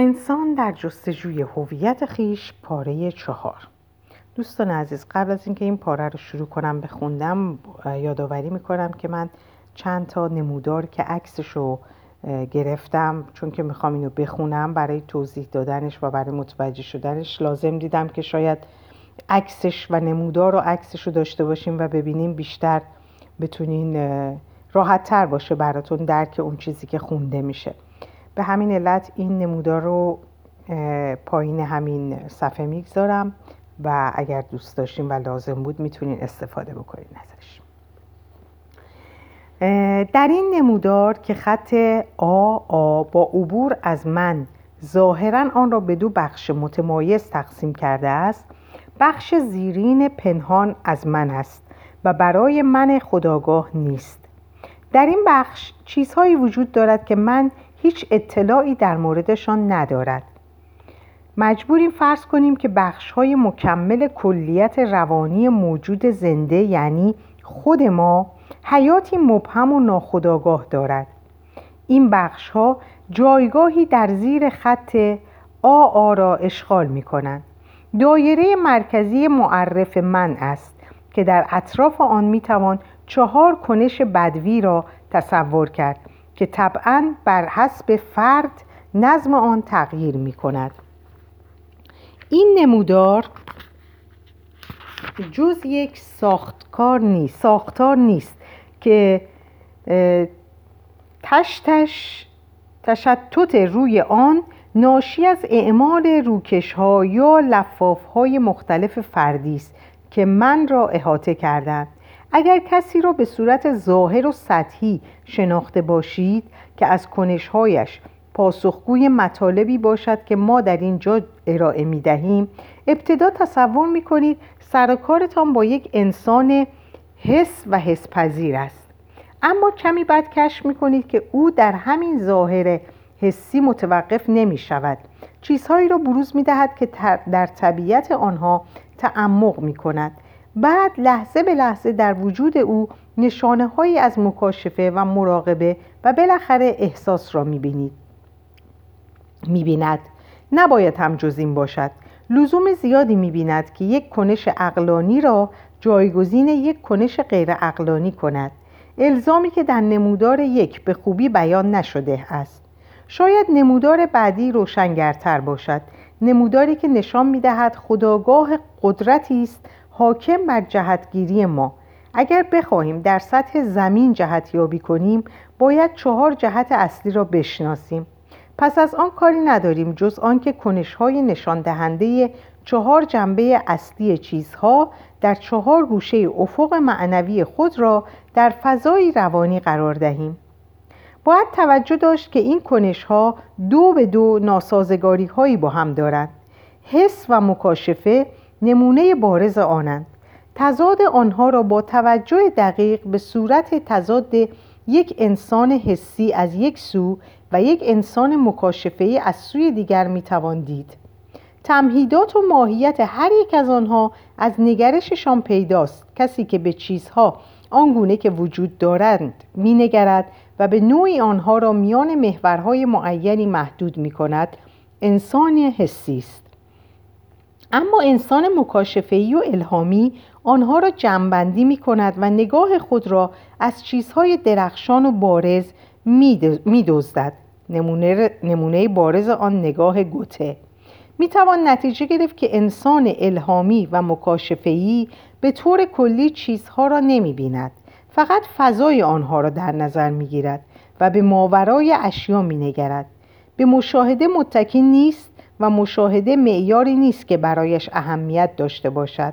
انسان در جستجوی هویت خیش پاره چهار. دوستان عزیز قبل از اینکه این پاره رو شروع کنم بخوندم یادآوری می‌کنم که من چند تا نمودار که عکسش رو گرفتم. چون که می‌خوام اینو بخونم برای توضیح دادنش و برای متوجه شدنش لازم دیدم که شاید عکسش و نمودار و عکسش رو داشته باشیم و ببینیم بیشتر بتونین راحت تر باشه براتون درک اون چیزی که خونده میشه. به همین علت این نمودار رو پایین همین صفحه می‌گذارم و اگر دوست داشتیم و لازم بود می‌تونین استفاده بکنین ازش. در این نمودار که خط آ آ با عبور از من ظاهرا آن را به دو بخش متمایز تقسیم کرده است بخش زیرین پنهان از من است و برای من خداگاه نیست. در این بخش چیزهایی وجود دارد که من هیچ اطلاعی در موردشان ندارد. مجبوریم فرض کنیم که بخش های مکمل کلیت روانی موجود زنده یعنی خود ما حیاتی مبهم و ناخداگاه دارد. این بخش ها جایگاهی در زیر خط آ را اشغال می کنند دایره مرکزی معرف من است که در اطراف آن می توان چهار کنش بدوی را تصور کرد. که طبعا بر حسب فرد نظم آن تغییر می کند این نمودار جز یک ساختکار نیست ساختار نیست که تشتش تشتت روی آن ناشی از اعمال روکش ها یا لفاف های مختلف فردی است که من را احاطه کردند. اگر کسی را به صورت ظاهر و سطحی شناخته باشید که از کنشهایش پاسخگوی مطالبی باشد که ما در اینجا ارائه می دهیم ابتدا تصور می کنید سرکارتان با یک انسان حس و حس پذیر است. اما کمی بعد کشف می کنید که او در همین ظاهر حسی متوقف نمی شود. چیزهایی را بروز می دهد که در طبیعت آنها تعمق می کند. بعد لحظه به لحظه در وجود او نشانه هایی از مکاشفه و مراقبه و بالاخره احساس را می‌بینید. می‌بیند. نباید هم جز این باشد. لزوم زیادی می‌بیند که یک کنش اقلانی را جایگزین یک کنش غیر اقلانی کند. الزامی که در نمودار یک به خوبی بیان نشده است. شاید نمودار بعدی روشنگرتر باشد. نموداری که نشان می‌دهد خداگاه قدرتی است حاکم بر جهتگیری ما. اگر بخواهیم در سطح زمین جهت یابی کنیم باید چهار جهت اصلی را بشناسیم. پس از آن کاری نداریم جز آنکه کنشهای نشان دهنده چهار جنبه اصلی چیزها در چهار گوشه افق معنوی خود را در فضای روانی قرار دهیم. باید توجه داشت که این کنشها دو به دو ناسازگاری هایی با هم دارند. حس و مکاشفه نمونه بارز آنند. تضاد آنها را با توجه دقیق به صورت تضاد یک انسان حسی از یک سو و یک انسان مکاشفه از سوی دیگر می‌توان دید. تمهیدات و ماهیت هر یک از آنها از نگرششان پیداست. کسی که به چیزها آنگونه که وجود دارند مینگرد و به نوعی آنها را میان محورهای معینی محدود می کند انسان حسی است. اما انسان مکاشفهی و الهامی آنها را جمعبندی می کند و نگاه خود را از چیزهای درخشان و بارز می دزدد. نمونه, نمونه بارز آن نگاه گوته. می توان نتیجه گرفت که انسان الهامی و مکاشفهی به طور کلی چیزها را نمی بیند فقط فضای آنها را در نظر می گیرد و به ماورای اشیا می نگرد به مشاهده متکی نیست و مشاهده معیاری نیست که برایش اهمیت داشته باشد.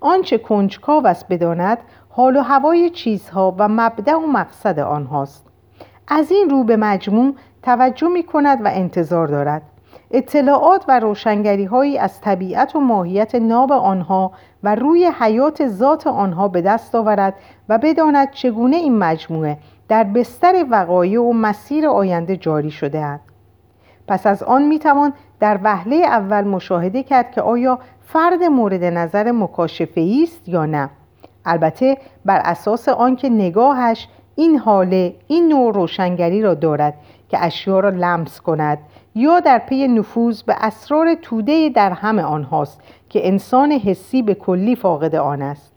آنچه کنجکاو است بداند حال و هوای چیزها و مبدع و مقصد آنهاست. از این رو به مجموع توجه می کند و انتظار دارد. اطلاعات و روشنگری هایی از طبیعت و ماهیت ناب آنها و روی حیات ذات آنها به دست آورد و بداند چگونه این مجموعه در بستر وقایع و مسیر آینده جاری شده اند. پس از آن می توان در وهله اول مشاهده کرد که آیا فرد مورد نظر مکاشفه است یا نه. البته بر اساس آنکه نگاهش این حاله این نوع روشنگری را دارد که اشیا را لمس کند یا در پی نفوذ به اسرار توده در همه آنهاست که انسان حسی به کلی فاقد آن است.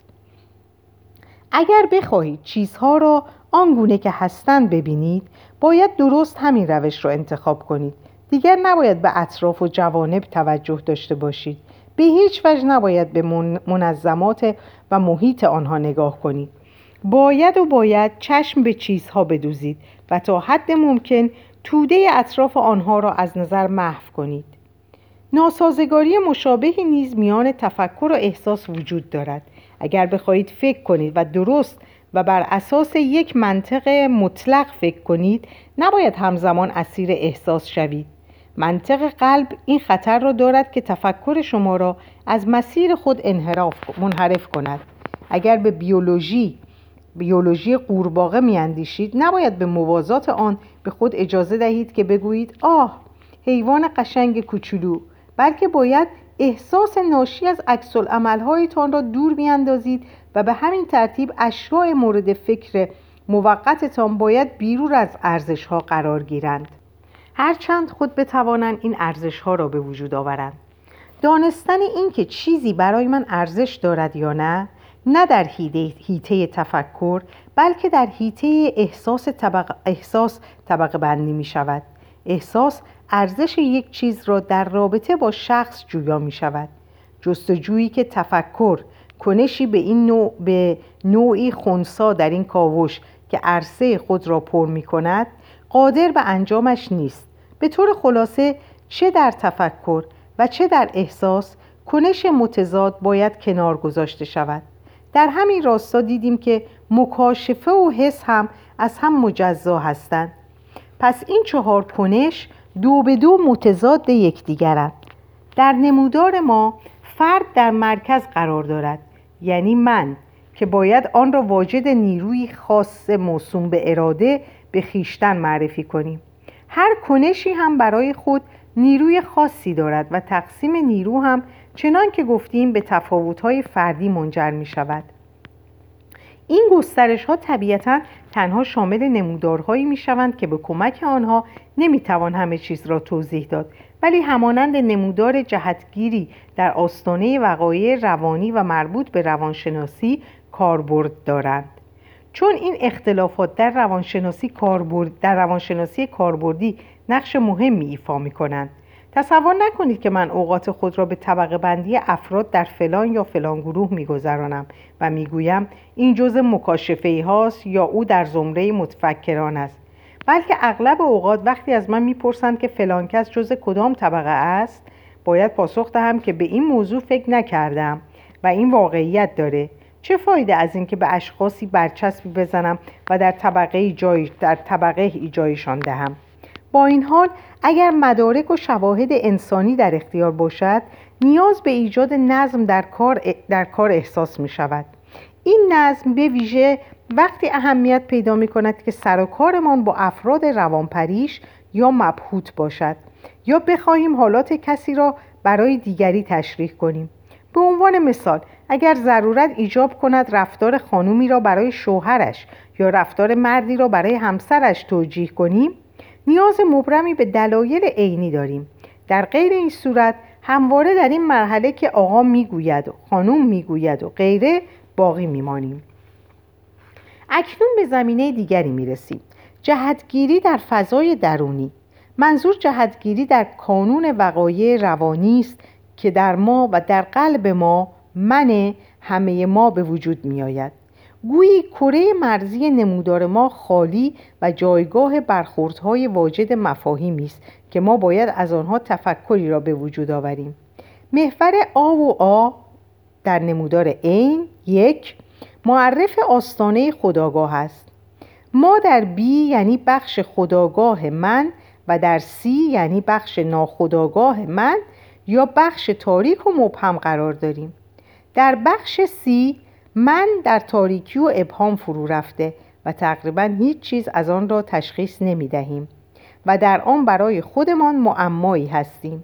اگر بخواهید چیزها را آنگونه که هستند ببینید باید درست همین روش را انتخاب کنید. دیگر نباید به اطراف و جوانب توجه داشته باشید. به هیچ وجه نباید به منظمات و محیط آنها نگاه کنید. باید و باید چشم به چیزها بدوزید و تا حد ممکن توده اطراف آنها را از نظر محو کنید. ناسازگاری مشابهی نیز میان تفکر و احساس وجود دارد. اگر بخواهید فکر کنید و درست و بر اساس یک منطق مطلق فکر کنید نباید همزمان اسیر احساس شوید. منطق قلب این خطر را دارد که تفکر شما را از مسیر خود انحراف منحرف کند. اگر به بیولوژی بیولوژی قورباغه میاندیشید نباید به موازات آن به خود اجازه دهید که بگویید آه حیوان قشنگ کوچولو. بلکه باید احساس ناشی از عکس عملهایتان را دور بیاندازید و به همین ترتیب اشیاء مورد فکر موقتتان باید بیرون از ارزش ها قرار گیرند. هرچند خود بتوانند این ارزش ها را به وجود آورند. دانستن اینکه چیزی برای من ارزش دارد یا نه نه در هیته تفکر بلکه در هیته احساس طبق, احساس طبقه بندی می شود. احساس ارزش یک چیز را در رابطه با شخص جویا می شود. جستجویی که تفکر کنشی به این نوع به نوعی خونسا در این کاوش که عرصه خود را پر می کند قادر به انجامش نیست. به طور خلاصه چه در تفکر و چه در احساس کنش متضاد باید کنار گذاشته شود. در همین راستا دیدیم که مکاشفه و حس هم از هم مجزا هستند. پس این چهار کنش دو به دو متضاد یکدیگرند. در نمودار ما فرد در مرکز قرار دارد. یعنی من که باید آن را واجد نیروی خاص موسوم به اراده به خیشتن معرفی کنیم. هر کنشی هم برای خود نیروی خاصی دارد و تقسیم نیرو هم چنان که گفتیم به تفاوت‌های فردی منجر می شود این گسترش ها طبیعتا تنها شامل نمودارهایی می شوند که به کمک آنها نمی توان همه چیز را توضیح داد ولی همانند نمودار جهتگیری در آستانه وقایع روانی و مربوط به روانشناسی کاربرد دارند. چون این اختلافات در روانشناسی کاربرد در روانشناسی کاربردی نقش مهمی ایفا می کنند تصور نکنید که من اوقات خود را به طبقه بندی افراد در فلان یا فلان گروه میگذرانم و می‌گویم این جزء مکاشفه هاست یا او در زمره متفکران است. بلکه اغلب اوقات وقتی از من می‌پرسند که فلان کس جزء کدام طبقه است باید پاسخ دهم که به این موضوع فکر نکردم و این واقعیت داره. چه فایده از اینکه به اشخاصی برچسبی بزنم و در طبقه جای در طبقه جایشان دهم؟ با این حال اگر مدارک و شواهد انسانی در اختیار باشد نیاز به ایجاد نظم در کار, در کار احساس می شود. این نظم به ویژه وقتی اهمیت پیدا می کند که سر و کارمان با افراد روانپریش یا مبهوت باشد یا بخواهیم حالات کسی را برای دیگری تشریح کنیم. به عنوان مثال اگر ضرورت ایجاب کند رفتار خانومی را برای شوهرش یا رفتار مردی را برای همسرش توجیه کنیم نیاز مبرمی به دلایل عینی داریم. در غیر این صورت همواره در این مرحله که آقا می‌گوید و خانوم می‌گوید و غیره باقی میمانیم. اکنون به زمینه دیگری می‌رسیم. جهتگیری در فضای درونی. منظور جهتگیری در کانون وقایع روانی است که در ما و در قلب ما من همه ما به وجود می آید گویی کره مرزی نمودار ما خالی و جایگاه برخوردهای واجد مفاهیمی است که ما باید از آنها تفکری را به وجود آوریم. محور آ و آ در نمودار عین یک معرف آستانه خداگاه است. ما در بی یعنی بخش خداگاه من و در سی یعنی بخش ناخداگاه من یا بخش تاریک و مبهم قرار داریم. در بخش سی من در تاریکی و ابهام فرو رفته و تقریبا هیچ چیز از آن را تشخیص نمی دهیم و در آن برای خودمان معمایی هستیم.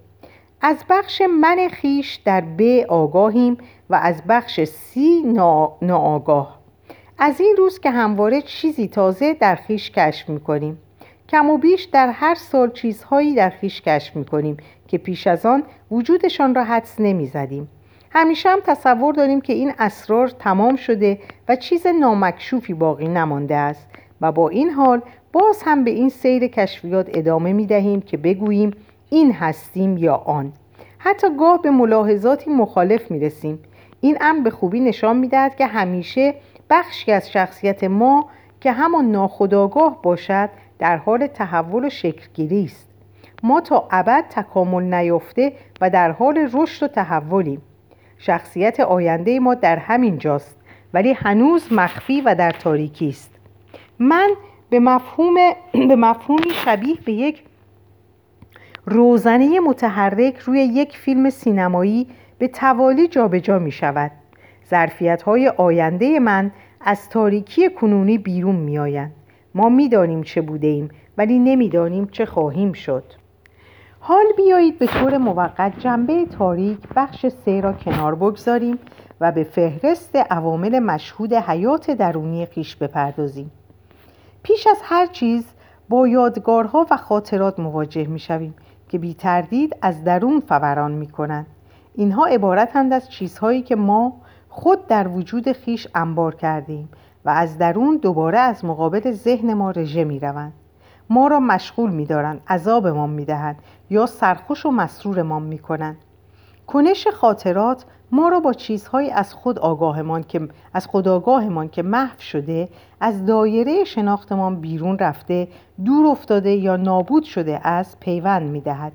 از بخش من خیش در ب آگاهیم و از بخش سی ناآگاه. از این روز که همواره چیزی تازه در خیش کشف می کنیم کم و بیش در هر سال چیزهایی در خیش کشف می کنیم که پیش از آن وجودشان را حدس نمی زدیم. همیشه هم تصور داریم که این اسرار تمام شده و چیز نامکشوفی باقی نمانده است و با این حال باز هم به این سیر کشفیات ادامه می دهیم که بگوییم این هستیم یا آن. حتی گاه به ملاحظاتی مخالف می رسیم. این امر به خوبی نشان می دهد که همیشه بخشی از شخصیت ما که همان ناخداگاه باشد در حال تحول و شکلگیری است. ما تا ابد تکامل نیافته و در حال رشد و تحولیم. شخصیت آینده ما در همین جاست ولی هنوز مخفی و در تاریکی است. من به مفهوم به مفهومی شبیه به یک روزنه متحرک روی یک فیلم سینمایی به توالی جابجا می شود. ظرفیت های آینده من از تاریکی کنونی بیرون می آیند. ما می‌دانیم چه بوده ایم ولی نمی‌دانیم چه خواهیم شد. حال بیایید به طور موقت جنبه تاریک بخش سه را کنار بگذاریم و به فهرست عوامل مشهود حیات درونی خیش بپردازیم پیش از هر چیز با یادگارها و خاطرات مواجه می شویم که بی تردید از درون فوران می کنند. اینها عبارتند از چیزهایی که ما خود در وجود خیش انبار کردیم و از درون دوباره از مقابل ذهن ما رژه می روند. ما را مشغول می دارند، عذابمان می دهند یا سرخوش و مسرورمان می کنند. کنش خاطرات ما را با چیزهایی از خود آگاهمان که از خود آگاهمان که محو شده از دایره شناختمان بیرون رفته دور افتاده یا نابود شده از پیوند می دهد.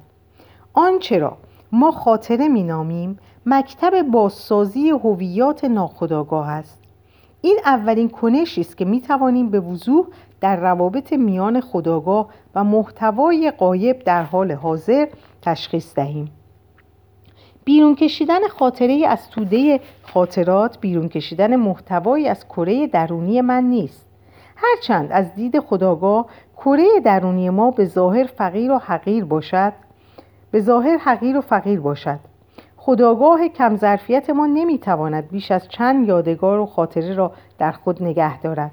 آنچه ما خاطره می نامیم مکتب بازسازی هویات ناخودآگاه است این اولین کنشی است که می توانیم به وضوح در روابط میان خداگاه و محتوای قایب در حال حاضر تشخیص دهیم. بیرون کشیدن خاطره از توده خاطرات بیرون کشیدن محتوایی از کره درونی من نیست. هرچند از دید خداگاه کره درونی ما به ظاهر فقیر و حقیر باشد. به ظاهر حقیر و فقیر باشد. خداگاه کم ظرفیت ما نمی‌تواند بیش از چند یادگار و خاطره را در خود نگه دارد.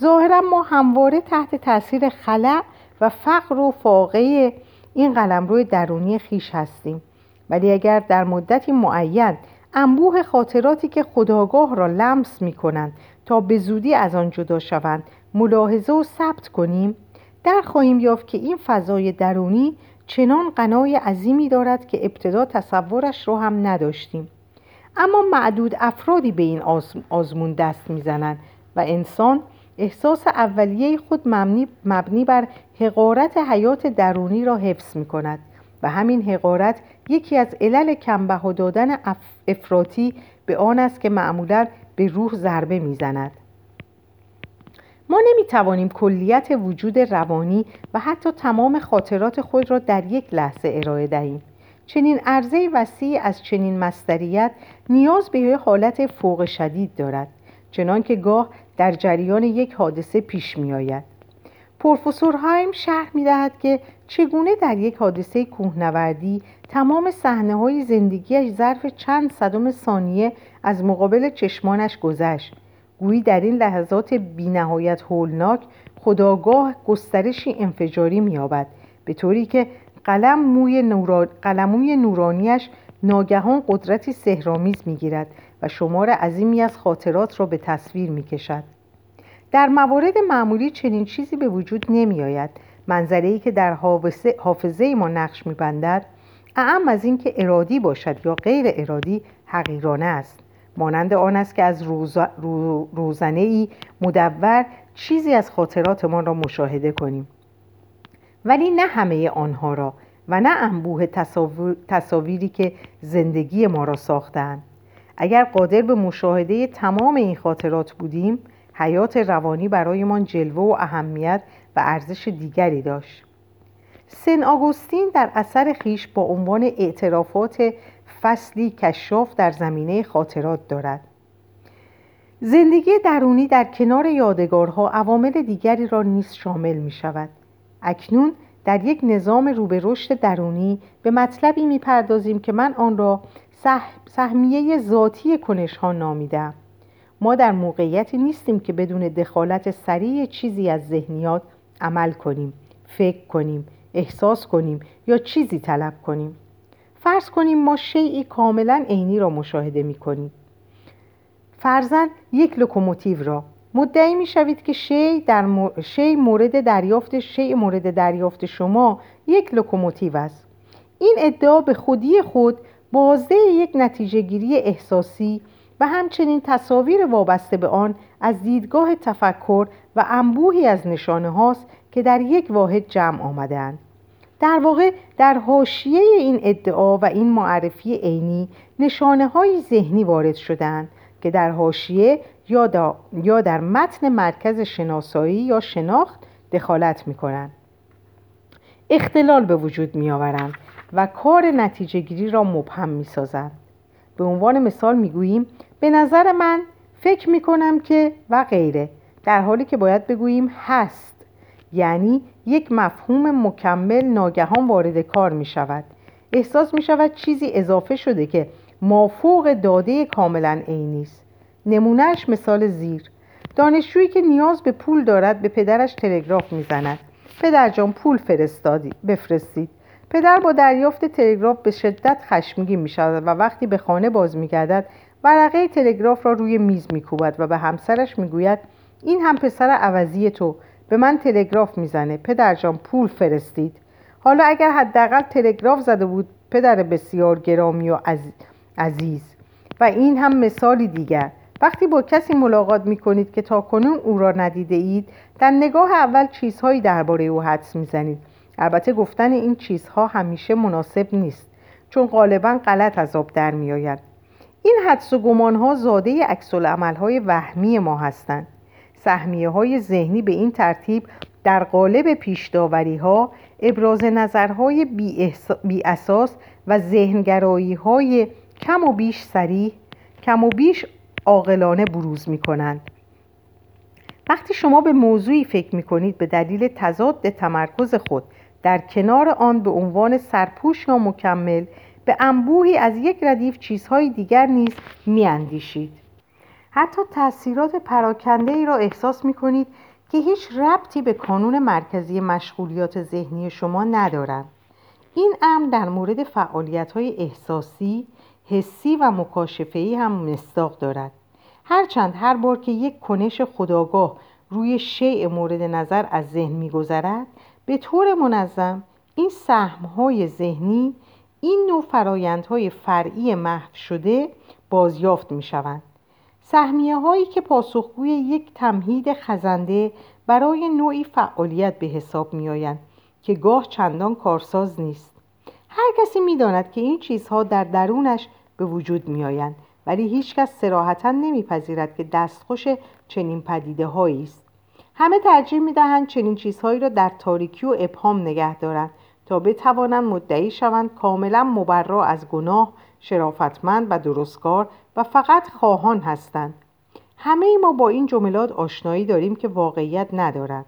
ظاهرا ما همواره تحت تاثیر خلع و فقر و فاقه این قلمرو درونی خیش هستیم. ولی اگر در مدتی معین انبوه خاطراتی که خداگاه را لمس می کنند تا به زودی از آن جدا شوند ملاحظه و ثبت کنیم در خواهیم یافت که این فضای درونی چنان قنای عظیمی دارد که ابتدا تصورش رو هم نداشتیم. اما معدود افرادی به این آزمون دست می‌زنند و انسان احساس اولیه خود مبنی, بر حقارت حیات درونی را حفظ می کند و همین حقارت یکی از علل کمبه دادن افراطی به آن است که معمولا به روح ضربه می‌زند. ما نمی توانیم کلیت وجود روانی و حتی تمام خاطرات خود را در یک لحظه ارائه دهیم. چنین عرضه وسیع از چنین مستریت نیاز به حالت فوق شدید دارد. چنان که گاه در جریان یک حادثه پیش می آید پروفسور هایم شرح می دهد که چگونه در یک حادثه کوهنوردی تمام صحنه های زندگیش ظرف چند صدم ثانیه از مقابل چشمانش گذشت. گویی در این لحظات بینهایت هولناک خداگاه گسترشی انفجاری مییابد به طوری که قلم موی قلموی نورانیش ناگهان قدرتی سهرامیز می‌گیرد و شمار عظیمی از خاطرات را به تصویر می‌کشد. در موارد معمولی چنین چیزی به وجود نمی آید منظره که در حافظه ما نقش میبندد اعم از اینکه ارادی باشد یا غیر ارادی حقیرانه است. مانند آن است که از روزنه ای مدور چیزی از خاطراتمان را مشاهده کنیم. ولی نه همه آنها را و نه انبوه تصاویری که زندگی ما را ساختند اگر قادر به مشاهده تمام این خاطرات بودیم حیات روانی برایمان جلوه و اهمیت و ارزش دیگری داشت. سن آگوستین در اثر خیش با عنوان اعترافات فصلی کشاف در زمینه خاطرات دارد. زندگی درونی در کنار یادگارها عوامل دیگری را نیز شامل می شود. اکنون در یک نظام رو به رشد درونی به مطلبی می پردازیم که من آن را سهمیه ذاتی کنش ها نامیدم ما در موقعیتی نیستیم که بدون دخالت سریع چیزی از ذهنیات عمل کنیم فکر کنیم احساس کنیم یا چیزی طلب کنیم. فرض کنیم ما شیعی کاملا عینی را مشاهده می کنیم فرزن یک لوکوموتیو را. مدعی می شوید که شی, در شی مورد دریافت شی مورد دریافت شما یک لوکوموتیو است. این ادعا به خودی خود بازده یک نتیجه گیری احساسی و همچنین تصاویر وابسته به آن از دیدگاه تفکر و انبوهی از نشانه هاست که در یک واحد جمع آمدند در واقع در حاشیه این ادعا و این معرفی عینی نشانه های ذهنی وارد شدند که در حاشیه یا در متن مرکز شناسایی یا شناخت دخالت می کنند. اختلال به وجود می آورند و کار نتیجه گیری را مبهم می سازند. به عنوان مثال می گوییم به نظر من فکر می کنم که و غیره در حالی که باید بگوییم هست. یعنی یک مفهوم مکمل ناگهان وارد کار می شود احساس می شود چیزی اضافه شده که مافوق داده کاملا عینی است. نمونهش مثال زیر. دانشجویی که نیاز به پول دارد به پدرش تلگراف می‌زند. پدر جان پول فرستادی بفرستید. پدر با دریافت تلگراف به شدت خشمگین می شود و وقتی به خانه باز می گردد ورقه تلگراف را روی میز می کوبد و به همسرش می گوید این هم پسر عوضی تو به من تلگراف می‌زنه پدر جان پول فرستید. حالا اگر حداقل تلگراف زده بود پدر بسیار گرامی و عزیز. و این هم مثالی دیگر. وقتی با کسی ملاقات می کنید که تا کنون او را ندیده اید در نگاه اول چیزهایی درباره او حدس می‌زنید البته گفتن این چیزها همیشه مناسب نیست چون غالبا غلط از آب در میآید. این حدس و گمان ها زاده عکس های وهمی ما هستند. سهمیه های ذهنی به این ترتیب در قالب پیشداوری ها ابراز نظرهای بی, اساس و ذهنگرایی های کم و بیش سریح کم و بیش عاقلانه بروز می کنند وقتی شما به موضوعی فکر می کنید به دلیل تضاد تمرکز خود در کنار آن به عنوان سرپوش یا مکمل به انبوهی از یک ردیف چیزهای دیگر نیز میاندیشید. حتی تاثیرات پراکنده ای را احساس می کنید که هیچ ربطی به کانون مرکزی مشغولیات ذهنی شما ندارد این امر در مورد فعالیت های احساسی، حسی و مکاشفه‌ای هم مستاق دارد. هرچند هر بار که یک کنش خداگاه روی شیء مورد نظر از ذهن میگذرد به طور منظم این سهمهای ذهنی این نوع فرایندهای فرعی محو شده بازیافت می شوند سهمیه هایی که پاسخگوی یک تمهید خزنده برای نوعی فعالیت به حساب می آیند که گاه چندان کارساز نیست. هر کسی می داند که این چیزها در درونش به وجود می آیند ولی هیچکس سراحتا نمیپذیرد که دستخوش چنین پدیده هایی است. همه ترجیح می دهند چنین چیزهایی را در تاریکی و ابهام نگه دارند تا بتوانند مدعی شوند کاملا مبرا از گناه شرافتمند و درستکار و فقط خواهان هستند. همه ما با این جملات آشنایی داریم که واقعیت ندارد.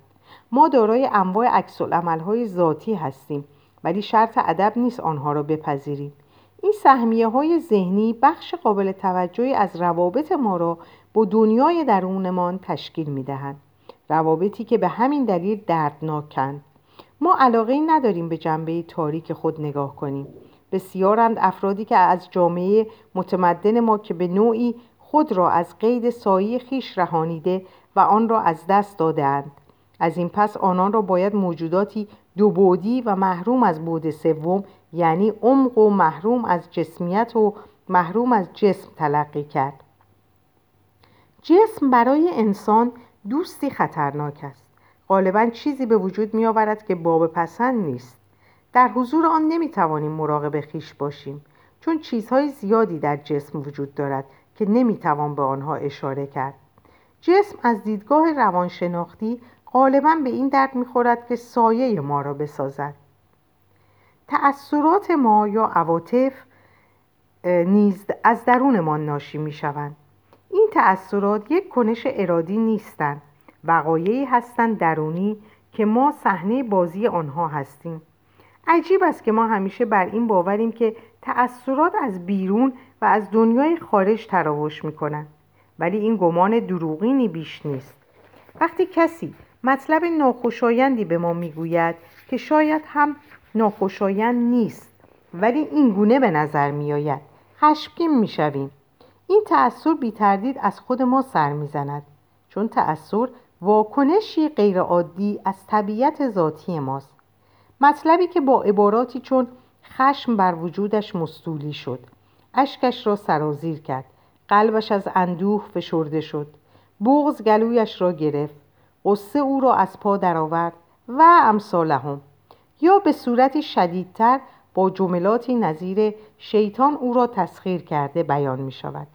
ما دارای انواع عکس های ذاتی هستیم ولی شرط ادب نیست آنها را بپذیریم. این سهمیه های ذهنی بخش قابل توجهی از روابط ما را با دنیای درونمان تشکیل می دهند. روابطی که به همین دلیل دردناکند ما علاقه نداریم به جنبه تاریک خود نگاه کنیم. بسیارند افرادی که از جامعه متمدن ما که به نوعی خود را از قید سایی خیش رهانیده و آن را از دست دادهاند. از این پس آنان را باید موجوداتی دو بودی و محروم از بود سوم یعنی عمق و محروم از جسمیت و محروم از جسم تلقی کرد. جسم برای انسان دوستی خطرناک است. غالبا چیزی به وجود می آورد که باب پسند نیست. در حضور آن نمی توانیم مراقب خیش باشیم چون چیزهای زیادی در جسم وجود دارد که نمی توان به آنها اشاره کرد. جسم از دیدگاه روانشناختی غالبا به این درد می‌خورد که سایه ما را بسازد. تأثیرات ما یا عواطف نیز از درونمان ناشی می شوند. این تأثیرات یک کنش ارادی نیستند وقایعی هستند درونی که ما صحنه بازی آنها هستیم. عجیب است که ما همیشه بر این باوریم که تأثیرات از بیرون و از دنیای خارج تراوش می کنند ولی این گمان دروغینی بیش نیست. وقتی کسی مطلب ناخوشایندی به ما می‌گوید که شاید هم ناخوشایند نیست ولی این گونه به نظر می آید خشمگین می شویم این تأثیر بی تردید از خود ما سر می زند چون تأثیر واکنشی غیرعادی از طبیعت ذاتی ماست. مطلبی که با عباراتی چون خشم بر وجودش مستولی شد. اشکش را سرازیر کرد. قلبش از اندوه فشرده شد. بغز گلویش را گرفت. قصه او را از پا درآورد. و امثالهم. یا به صورتی شدیدتر با جملاتی نظیر شیطان او را تسخیر کرده بیان می شود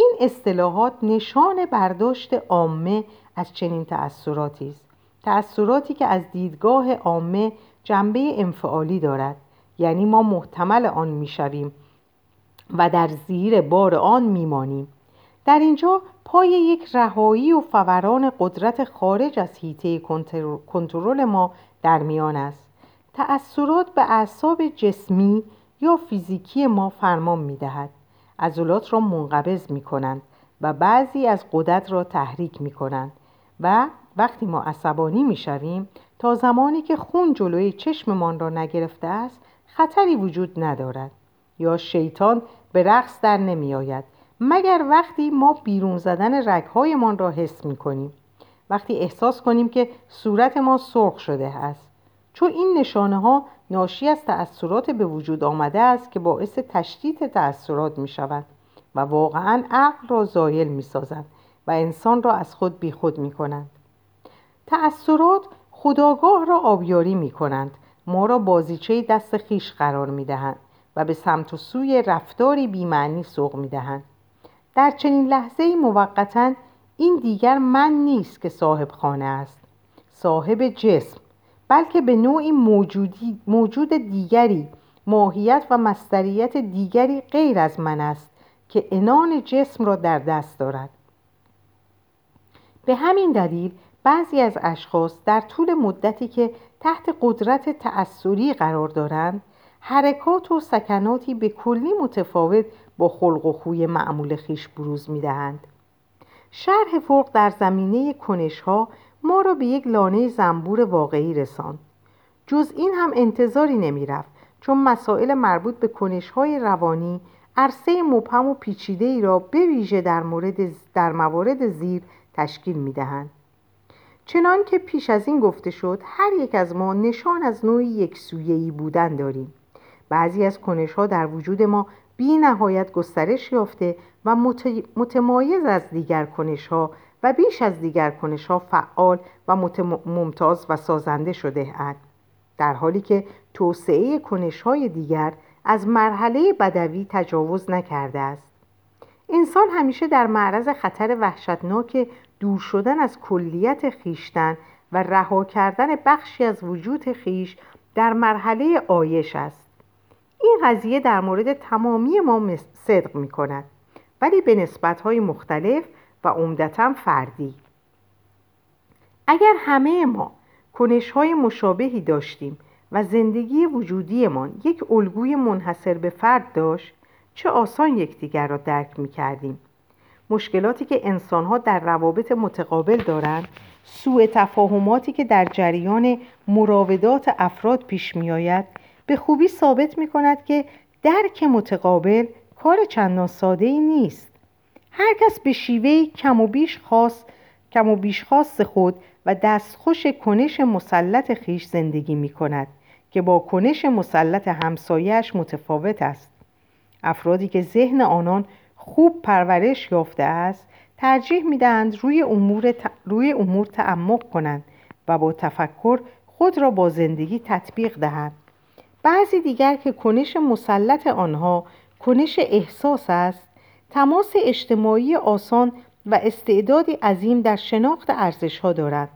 این اصطلاحات نشان برداشت عامه از چنین تأثیراتی است. تأثیراتی که از دیدگاه عامه جنبه انفعالی دارد. یعنی ما محتمل آن می‌شویم و در زیر بار آن میمانیم. در اینجا پای یک رهایی و فوران قدرت خارج از حیطه کنترل ما در میان است. تأثیرات به اعصاب جسمی یا فیزیکی ما فرمان می‌دهد. عضلات را منقبض می کنند و بعضی از قدرت را تحریک می کنند و وقتی ما عصبانی می شویم تا زمانی که خون جلوی چشممان را نگرفته است خطری وجود ندارد یا شیطان به رقص در نمی آید مگر وقتی ما بیرون زدن رگهایمان را حس می کنیم وقتی احساس کنیم که صورت ما سرخ شده است؟ چون این نشانه ها ناشی از تأثیرات به وجود آمده است که باعث تشدید تأثیرات می شود و واقعا عقل را زایل می سازند و انسان را از خود بیخود می کنند تأثیرات خداگاه را آبیاری می کنند ما را بازیچه دست خیش قرار می دهند و به سمت و سوی رفتاری بیمعنی سوق می دهند در چنین لحظه موقتا این دیگر من نیست که صاحب خانه است. صاحب جسم. بلکه به نوعی موجودی موجود دیگری ماهیت و مستریت دیگری غیر از من است که انان جسم را در دست دارد به همین دلیل بعضی از اشخاص در طول مدتی که تحت قدرت تأثیری قرار دارند حرکات و سکناتی به کلی متفاوت با خلق و خوی معمول خیش بروز می دهند. شرح فرق در زمینه کنش ها ما را به یک لانه زنبور واقعی رساند. جز این هم انتظاری نمی رفت چون مسائل مربوط به کنش های روانی عرصه مبهم و پیچیده ای را به ویژه در, مورد در موارد زیر تشکیل می دهند. چنان که پیش از این گفته شد هر یک از ما نشان از نوعی یک سویهی بودن داریم بعضی از کنش ها در وجود ما بی نهایت گسترش یافته و متمایز از دیگر کنش ها و بیش از دیگر کنش ها فعال و ممتاز و سازنده شده اند. در حالی که توسعه کنش های دیگر از مرحله بدوی تجاوز نکرده است. انسان همیشه در معرض خطر وحشتناک دور شدن از کلیت خیشتن و رها کردن بخشی از وجود خیش در مرحله آیش است. این قضیه در مورد تمامی ما صدق می کند ولی به نسبت های مختلف و عمدتا فردی. اگر همه ما کنش های مشابهی داشتیم و زندگی وجودیمان یک الگوی منحصر به فرد داشت چه آسان یکدیگر را درک می کردیم مشکلاتی که انسانها در روابط متقابل دارند سوء تفاهماتی که در جریان مراودات افراد پیش می آید به خوبی ثابت می کند که درک متقابل کار چندان ساده ای نیست. هر کس به شیوه کم و بیش خاص کم و بیش خاص خود و دستخوش کنش مسلط خیش زندگی می کند که با کنش مسلط همسایش متفاوت است. افرادی که ذهن آنان خوب پرورش یافته است ترجیح می دهند روی امور, روی امور تعمق کنند و با تفکر خود را با زندگی تطبیق دهند. بعضی دیگر که کنش مسلط آنها کنش احساس است تماس اجتماعی آسان و استعدادی عظیم در شناخت ارزش ها دارد.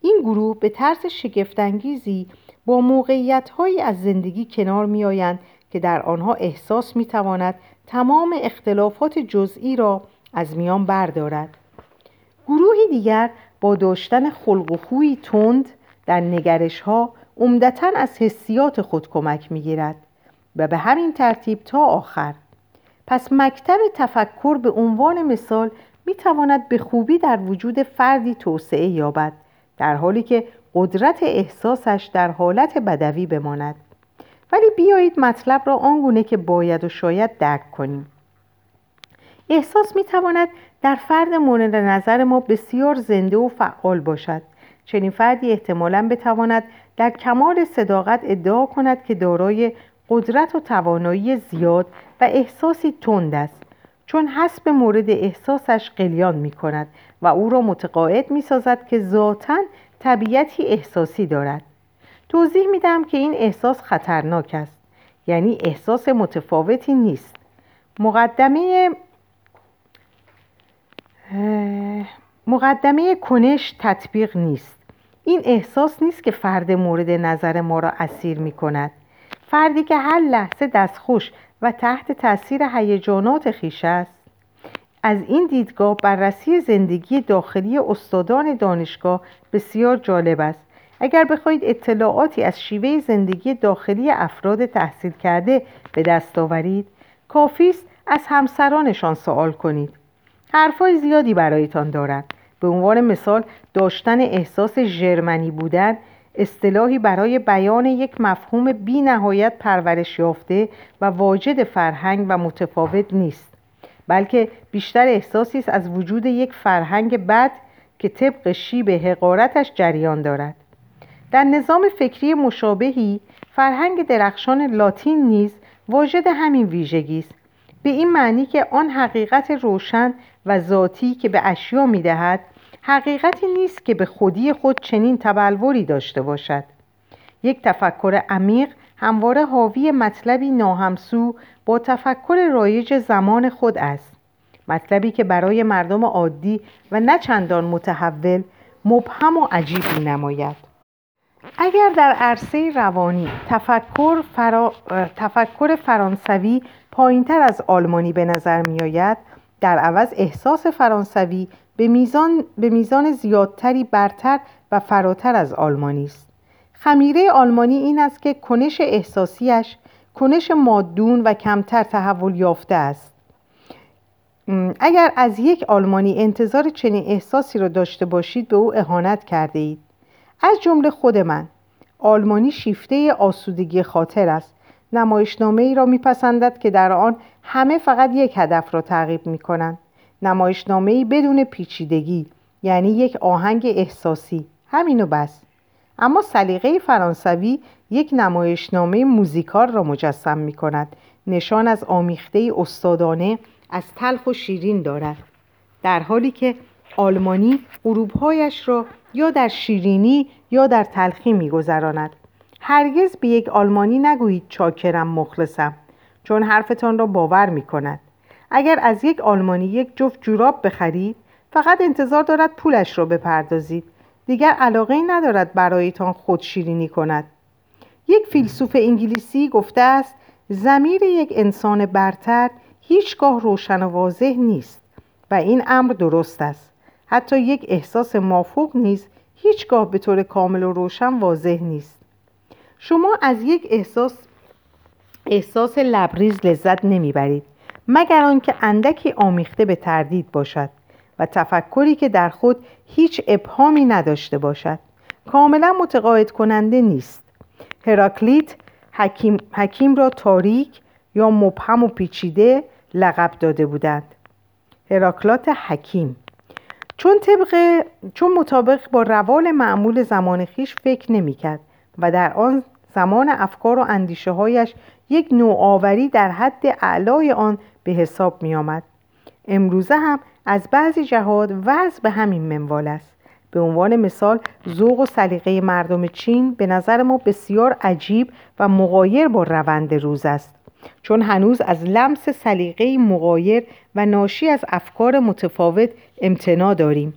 این گروه به طرز شگفتانگیزی با موقعیت از زندگی کنار می آیند که در آنها احساس می تواند تمام اختلافات جزئی را از میان بردارد. گروهی دیگر با داشتن خلق و خوی تند در نگرش ها عمدتا از حسیات خود کمک می گیرد و به همین ترتیب تا آخر پس مکتب تفکر به عنوان مثال می تواند به خوبی در وجود فردی توسعه یابد در حالی که قدرت احساسش در حالت بدوی بماند. ولی بیایید مطلب را آنگونه که باید و شاید درک کنیم. احساس می تواند در فرد مورد نظر ما بسیار زنده و فعال باشد. چنین فردی احتمالا بتواند در کمال صداقت ادعا کند که دارای قدرت و توانایی زیاد و احساسی تند است. چون حسب مورد احساسش قلیان می کند و او را متقاعد می سازد که ذاتا طبیعتی احساسی دارد. توضیح می دهم که این احساس خطرناک است یعنی احساس متفاوتی نیست. مقدمه مقدمه کنش تطبیق نیست. این احساس نیست که فرد مورد نظر ما را اسیر می کند. فردی که هر لحظه دستخوش و تحت تاثیر هیجانات خیش است. از این دیدگاه بررسی زندگی داخلی استادان دانشگاه بسیار جالب است. اگر بخواهید اطلاعاتی از شیوه زندگی داخلی افراد تحصیل کرده به دست آورید کافی است از همسرانشان سوال کنید. حرفای زیادی برایتان دارند به عنوان مثال داشتن احساس ژرمنی بودن اصطلاحی برای بیان یک مفهوم بی نهایت پرورش یافته و واجد فرهنگ و متفاوت نیست بلکه بیشتر احساسی است از وجود یک فرهنگ بد که طبق شیب حقارتش جریان دارد. در نظام فکری مشابهی فرهنگ درخشان لاتین نیز واجد همین ویژگی است به این معنی که آن حقیقت روشن و ذاتی که به اشیا می‌دهد حقیقتی نیست که به خودی خود چنین تبلوری داشته باشد. یک تفکر عمیق همواره حاوی مطلبی ناهمسو با تفکر رایج زمان خود است. مطلبی که برای مردم عادی و نه چندان متحول مبهم و عجیب نماید. اگر در عرصه روانی تفکر, فرا... تفکر فرانسوی پایینتر از آلمانی به نظر می آید در عوض احساس فرانسوی به میزان, به میزان زیادتری برتر و فراتر از آلمانی است. خمیره آلمانی این است که کنش احساسیش کنش مادون و کمتر تحول یافته است. اگر از یک آلمانی انتظار چنین احساسی را داشته باشید به او اهانت کرده اید. از جمله خود من آلمانی شیفته آسودگی خاطر است. نمایشنامه ای را میپسندد که در آن همه فقط یک هدف را تعقیب می کنند نمایشنامه ای بدون پیچیدگی یعنی یک آهنگ احساسی. همینو بس. اما سلیقه فرانسوی یک نمایشنامه موزیکال را مجسم می کند نشان از آمیخته استادانه از تلخ و شیرین دارد. در حالی که آلمانی غروبهایش را یا در شیرینی یا در تلخی میگذراند. هرگز به یک آلمانی نگویید چاکرم مخلصم چون حرفتان را باور می کند اگر از یک آلمانی یک جفت جوراب بخرید فقط انتظار دارد پولش را بپردازید. دیگر علاقه ندارد برایتان خود شیرینی کند. یک فیلسوف انگلیسی گفته است زمیر یک انسان برتر هیچگاه روشن و واضح نیست و این امر درست است. حتی یک احساس مافوق نیز هیچگاه به طور کامل و روشن واضح نیست. شما از یک احساس احساس لبریز لذت نمی‌برید. مگر آنکه اندکی آمیخته به تردید باشد و تفکری که در خود هیچ ابهامی نداشته باشد. کاملا متقاعد کننده نیست. هراکلیت حکیم, حکیم را تاریک یا مبهم و پیچیده لقب داده بودند. هراکلات حکیم. چون طبق چون مطابق با روال معمول زمان خیش فکر نمی‌کرد و در آن زمان افکار و اندیشه هایش یک نوآوری در حد اعلای آن به حساب می آمد. امروزه هم از بعضی جهات وضع به همین منوال است. به عنوان مثال ذوق و سلیقه مردم چین به نظر ما بسیار عجیب و مغایر با روند روز است. چون هنوز از لمس سلیقه مغایر و ناشی از افکار متفاوت امتنا داریم.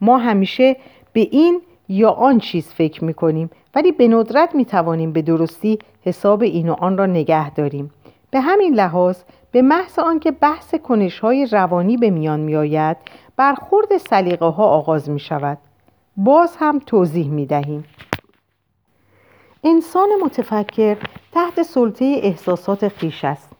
ما همیشه به این یا آن چیز فکر می کنیم ولی به ندرت می توانیم به درستی حساب این و آن را نگه داریم. به همین لحاظ به محض آنکه بحث کنش های روانی به میان می آید برخورد سلیقه ها آغاز می شود باز هم توضیح می دهیم انسان متفکر تحت سلطه احساسات خیش است.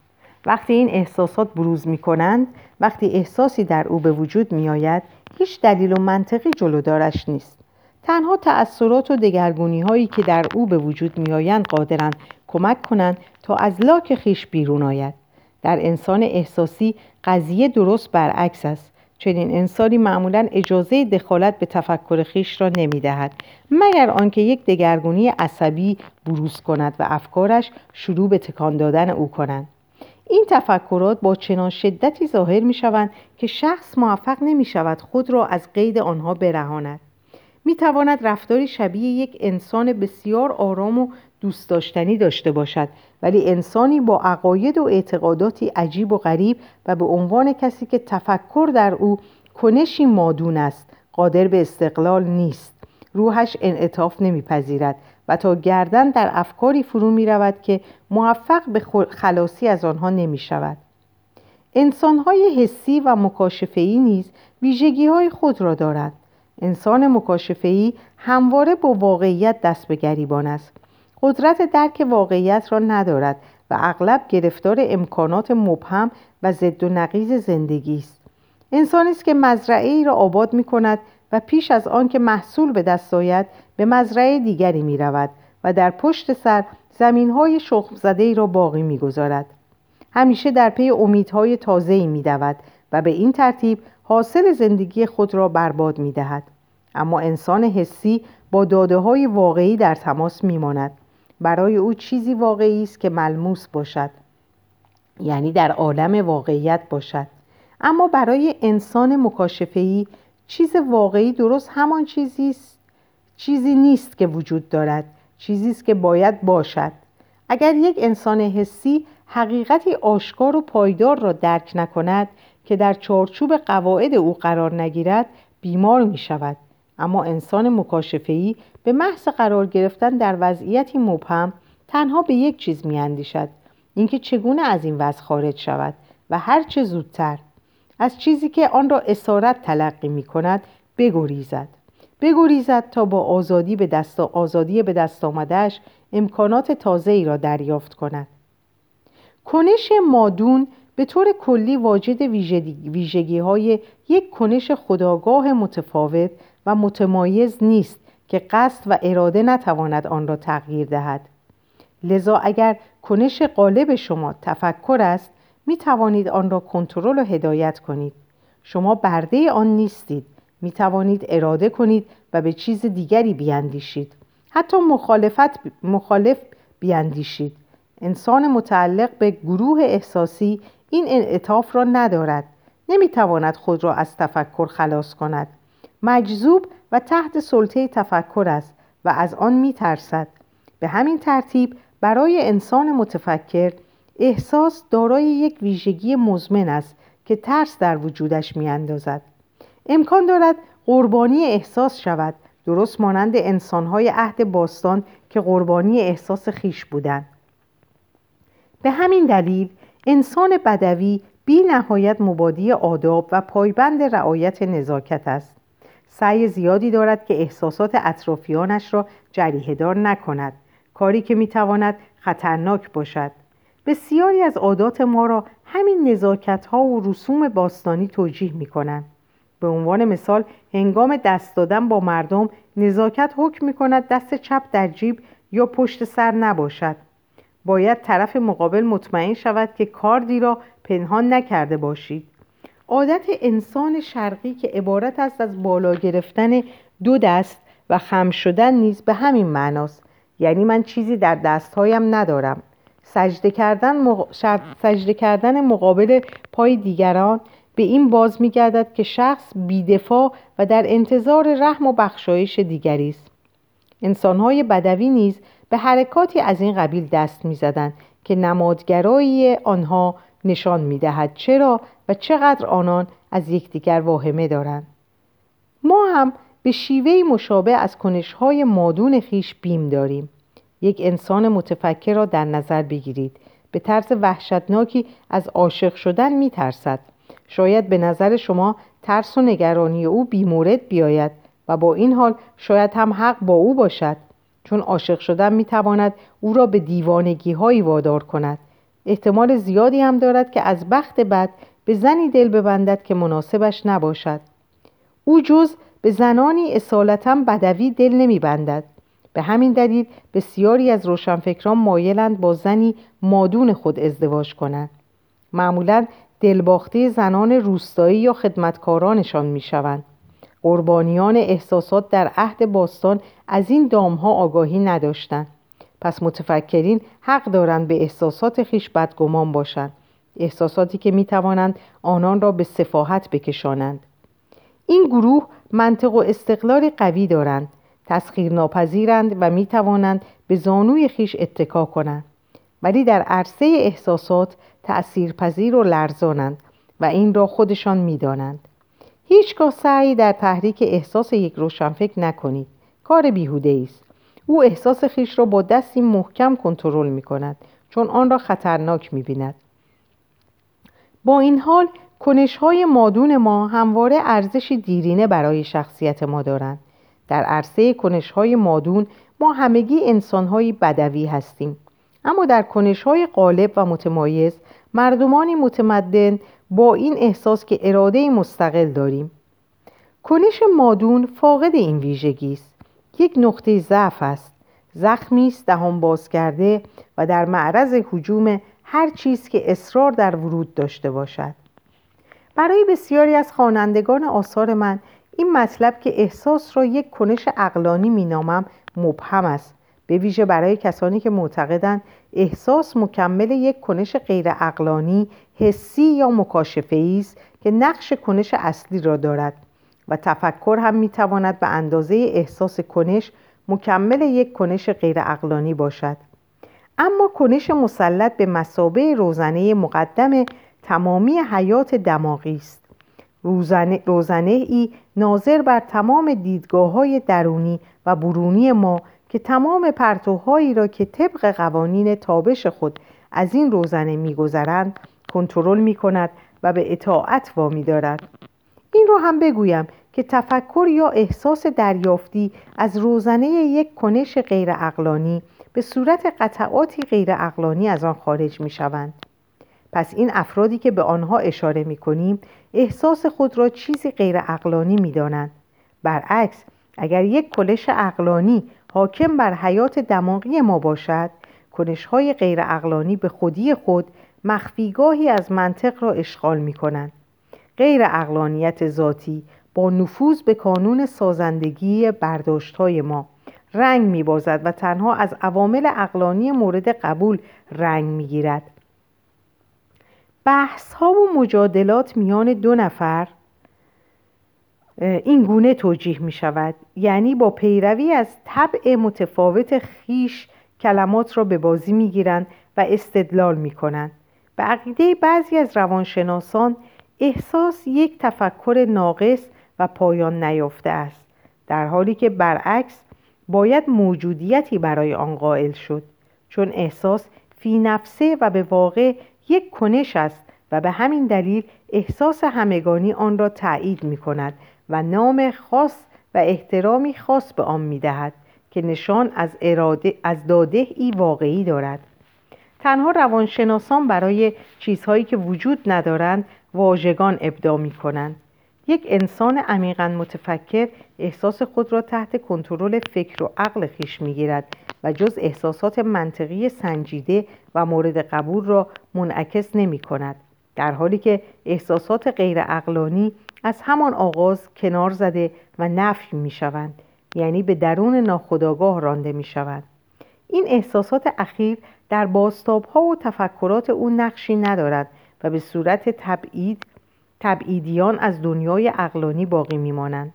وقتی این احساسات بروز می کنند وقتی احساسی در او به وجود می آید هیچ دلیل و منطقی جلودارش نیست. تنها تأثیرات و دگرگونی هایی که در او به وجود می آیند قادرند کمک کنند تا از لاک خیش بیرون آید. در انسان احساسی قضیه درست برعکس است. چنین انسانی معمولا اجازه دخالت به تفکر خیش را نمی دهد مگر آنکه یک دگرگونی عصبی بروز کند و افکارش شروع به تکان دادن او کنند. این تفکرات با چنان شدتی ظاهر می شوند که شخص موفق نمی شود خود را از قید آنها برهاند. می تواند رفتاری شبیه یک انسان بسیار آرام و دوست داشتنی داشته باشد. ولی انسانی با عقاید و اعتقاداتی عجیب و غریب و به عنوان کسی که تفکر در او کنشی مادون است قادر به استقلال نیست. روحش انعطاف نمیپذیرد و تا گردن در افکاری فرو می رود که موفق به خلاصی از آنها نمی شود انسانهای حسی و مکاشفهی نیز ویژگی های خود را دارد انسان مکاشفهی همواره با واقعیت دست به گریبان است. قدرت درک واقعیت را ندارد و اغلب گرفتار امکانات مبهم و ضد و نقیز زندگی است انسانی است که مزرعه ای را آباد می کند و پیش از آن که محصول به دست آید به مزرعه دیگری می رود و در پشت سر زمین های شخم زده ای را باقی می گذارد. همیشه در پی امیدهای تازه ای می دود و به این ترتیب حاصل زندگی خود را برباد می دهد. اما انسان حسی با داده های واقعی در تماس می ماند. برای او چیزی واقعی است که ملموس باشد. یعنی در عالم واقعیت باشد. اما برای انسان مکاشفه‌ای چیز واقعی درست همان چیزی است چیزی نیست که وجود دارد چیزی است که باید باشد. اگر یک انسان حسی حقیقتی آشکار و پایدار را درک نکند که در چارچوب قواعد او قرار نگیرد بیمار می شود اما انسان مکاشفه‌ای به محض قرار گرفتن در وضعیتی مبهم تنها به یک چیز میاندیشد اینکه چگونه از این وضع خارج شود و هر چه زودتر از چیزی که آن را اسارت تلقی می کند بگریزد. بگریزد تا با آزادی به دست آزادی به دست آمدهش امکانات تازه ای را دریافت کند. کنش مادون به طور کلی واجد ویژگی های یک کنش خداگاه متفاوت و متمایز نیست که قصد و اراده نتواند آن را تغییر دهد. لذا اگر کنش قالب شما تفکر است می توانید آن را کنترل و هدایت کنید. شما برده آن نیستید. می توانید اراده کنید و به چیز دیگری بیاندیشید حتی مخالفت مخالف بیاندیشید انسان متعلق به گروه احساسی این انعطاف را ندارد. نمی‌تواند خود را از تفکر خلاص کند. مجذوب و تحت سلطه تفکر است و از آن میترسد. به همین ترتیب برای انسان متفکر احساس دارای یک ویژگی مزمن است که ترس در وجودش میاندازد. امکان دارد قربانی احساس شود درست مانند انسانهای عهد باستان که قربانی احساس خیش بودند. به همین دلیل انسان بدوی بی نهایت مبادی آداب و پایبند رعایت نزاکت است. سعی زیادی دارد که احساسات اطرافیانش را جریه دار نکند کاری که می‌تواند خطرناک باشد. بسیاری از عادات ما را همین نزاکت ها و رسوم باستانی توجیه می کنند. به عنوان مثال هنگام دست دادن با مردم نزاکت حکم می کند دست چپ در جیب یا پشت سر نباشد. باید طرف مقابل مطمئن شود که کاردی را پنهان نکرده باشید. عادت انسان شرقی که عبارت است از بالا گرفتن دو دست و خم شدن نیز به همین معناست. یعنی من چیزی در دستهایم ندارم. سجده کردن, سجده کردن مقابل پای دیگران به این باز میگردد که شخص بیدفاع و در انتظار رحم و بخشایش دیگری است. انسانهای بدوی نیز به حرکاتی از این قبیل دست می‌زدند که نمادگرایی آنها نشان می‌دهد چرا و چقدر آنان از یکدیگر واهمه دارند. ما هم به شیوه مشابه از کنشهای مادون خیش بیم داریم. یک انسان متفکر را در نظر بگیرید. به طرز وحشتناکی از عاشق شدن میترسد. شاید به نظر شما ترس و نگرانی او بیمورد بیاید و با این حال شاید هم حق با او باشد. چون عاشق شدن می‌تواند او را به دیوانگی هایی وادار کند. احتمال زیادی هم دارد که از بخت بد به زنی دل ببندد که مناسبش نباشد. او جز به زنانی اصالتا بدوی دل نمیبندد. به همین دلیل بسیاری از روشنفکران مایلند با زنی مادون خود ازدواج کنند. معمولا دلباخته زنان روستایی یا خدمتکارانشان می‌شوند. قربانیان احساسات در عهد باستان از این دامها آگاهی نداشتند. پس متفکرین حق دارند به احساسات خیش بدگمان باشند. احساساتی که می توانند آنان را به سفاحت بکشانند. این گروه منطق و استقلال قوی دارند تسخیر ناپذیرند و می توانند به زانوی خیش اتکا کنند. ولی در عرصه احساسات تأثیرپذیر و لرزانند و این را خودشان می دانند. هیچگاه سعی در تحریک احساس یک روشنفکر نکنید. کار بیهوده است. او احساس خیش را با دستی محکم کنترل می کند چون آن را خطرناک می بیند با این حال کنش های مادون ما همواره ارزشی دیرینه برای شخصیت ما دارند. در عرصه کنش های مادون ما همگی انسان های بدوی هستیم. اما در کنش های غالب و متمایز مردمانی متمدن با این احساس که اراده مستقل داریم. کنش مادون فاقد این ویژگی است. یک نقطه ضعف است. زخمی است دهان باز کرده و در معرض حجوم هر چیز که اصرار در ورود داشته باشد. برای بسیاری از خوانندگان آثار من این مطلب که احساس را یک کنش اقلانی مینامم مبهم است. به ویژه برای کسانی که معتقدند احساس مکمل یک کنش غیر اقلانی حسی یا مکاشفه است که نقش کنش اصلی را دارد. و تفکر هم می‌تواند به اندازه احساس کنش مکمل یک کنش غیر اقلانی باشد. اما کنش مسلط به مسابه روزنه مقدم تمامی حیات دماغی است. روزنه, روزنه ای ناظر بر تمام دیدگاه های درونی و برونی ما که تمام پرتوهایی را که طبق قوانین تابش خود از این روزنه میگذرند کنترل می کند و به اطاعت وامی دارد این را هم بگویم که تفکر یا احساس دریافتی از روزنه یک کنش غیر اقلانی به صورت قطعاتی غیر اقلانی از آن خارج می شوند. پس این افرادی که به آنها اشاره می کنیم احساس خود را چیزی غیر اقلانی می دانند. برعکس اگر یک کلش اقلانی حاکم بر حیات دماغی ما باشد کنش های غیر اقلانی به خودی خود مخفیگاهی از منطق را اشغال می کنند. غیر ذاتی با نفوذ به کانون سازندگی برداشت های ما. رنگ می بازد و تنها از عوامل اقلانی مورد قبول رنگ می گیرد. بحث ها و مجادلات میان دو نفر این گونه توجیه می شود یعنی با پیروی از طبع متفاوت خیش کلمات را به بازی می گیرند و استدلال می کنند به عقیده بعضی از روانشناسان احساس یک تفکر ناقص و پایان نیافته است در حالی که برعکس باید موجودیتی برای آن قائل شد چون احساس فی نفسه و به واقع یک کنش است و به همین دلیل احساس همگانی آن را تایید می کند و نام خاص و احترامی خاص به آن می دهد که نشان از, اراده از داده ای واقعی دارد. تنها روانشناسان برای چیزهایی که وجود ندارند واژگان ابدا می کنند. یک انسان عمیقا متفکر احساس خود را تحت کنترل فکر و عقل خیش می‌گیرد و جز احساسات منطقی سنجیده و مورد قبول را منعکس نمی کند در حالی که احساسات غیر اقلانی از همان آغاز کنار زده و نفی می شوند یعنی به درون ناخداگاه رانده می شوند این احساسات اخیر در باستاب ها و تفکرات او نقشی ندارد و به صورت تبعید تبعیدیان از دنیای اقلانی باقی میمانند.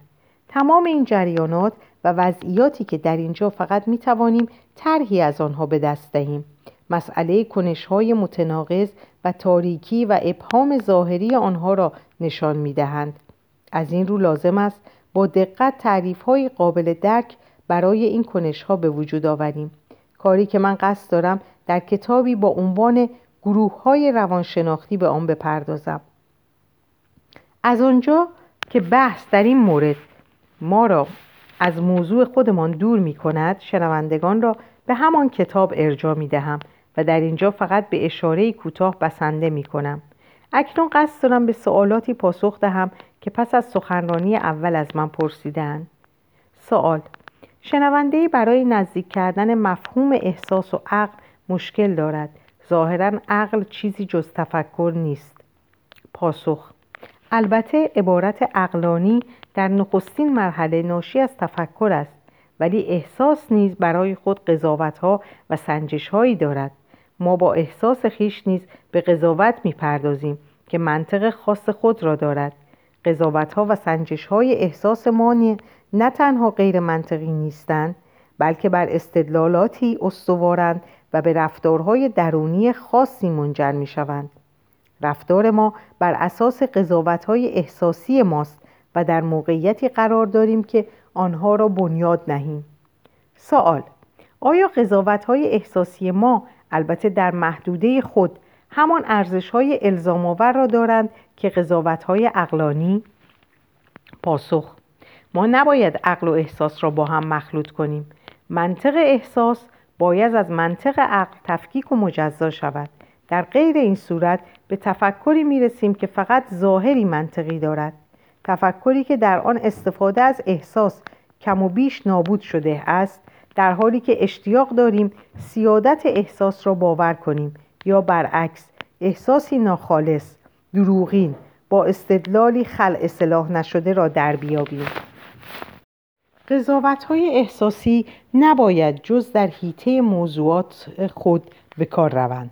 تمام این جریانات و وضعیاتی که در اینجا فقط می توانیم طرحی از آنها به دست دهیم. مسئله کنش های متناقض و تاریکی و ابهام ظاهری آنها را نشان می دهند. از این رو لازم است با دقت تعریف های قابل درک برای این کنش ها به وجود آوریم. کاری که من قصد دارم در کتابی با عنوان گروه های روانشناختی به آن بپردازم. از آنجا که بحث در این مورد ما را از موضوع خودمان دور می کند شنوندگان را به همان کتاب ارجا می دهم و در اینجا فقط به اشاره کوتاه بسنده می کنم اکنون قصد دارم به سوالاتی پاسخ دهم که پس از سخنرانی اول از من پرسیدن سوال شنونده برای نزدیک کردن مفهوم احساس و عقل مشکل دارد. ظاهرا عقل چیزی جز تفکر نیست. پاسخ البته عبارت عقلانی در نخستین مرحله ناشی از تفکر است ولی احساس نیز برای خود قضاوتها و سنجشهایی دارد ما با احساس خیش نیز به قضاوت می‌پردازیم که منطق خاص خود را دارد قضاوت ها و سنجش های احساس ما نه تنها غیر منطقی نیستند بلکه بر استدلالاتی استوارند و به رفتارهای درونی خاصی منجر می شوند. رفتار ما بر اساس قضاوت های احساسی ماست و در موقعیتی قرار داریم که آنها را بنیاد نهیم. سوال آیا قضاوت های احساسی ما البته در محدوده خود همان ارزش های الزام آور را دارند که قضاوت های اقلانی؟ پاسخ ما نباید عقل و احساس را با هم مخلوط کنیم منطق احساس باید از منطق عقل تفکیک و مجزا شود در غیر این صورت به تفکری می رسیم که فقط ظاهری منطقی دارد. تفکری که در آن استفاده از احساس کم و بیش نابود شده است در حالی که اشتیاق داریم سیادت احساس را باور کنیم یا برعکس احساسی ناخالص دروغین با استدلالی خلع اصلاح نشده را در بیابیم. قضاوت های احساسی نباید جز در حیطه موضوعات خود به کار روند.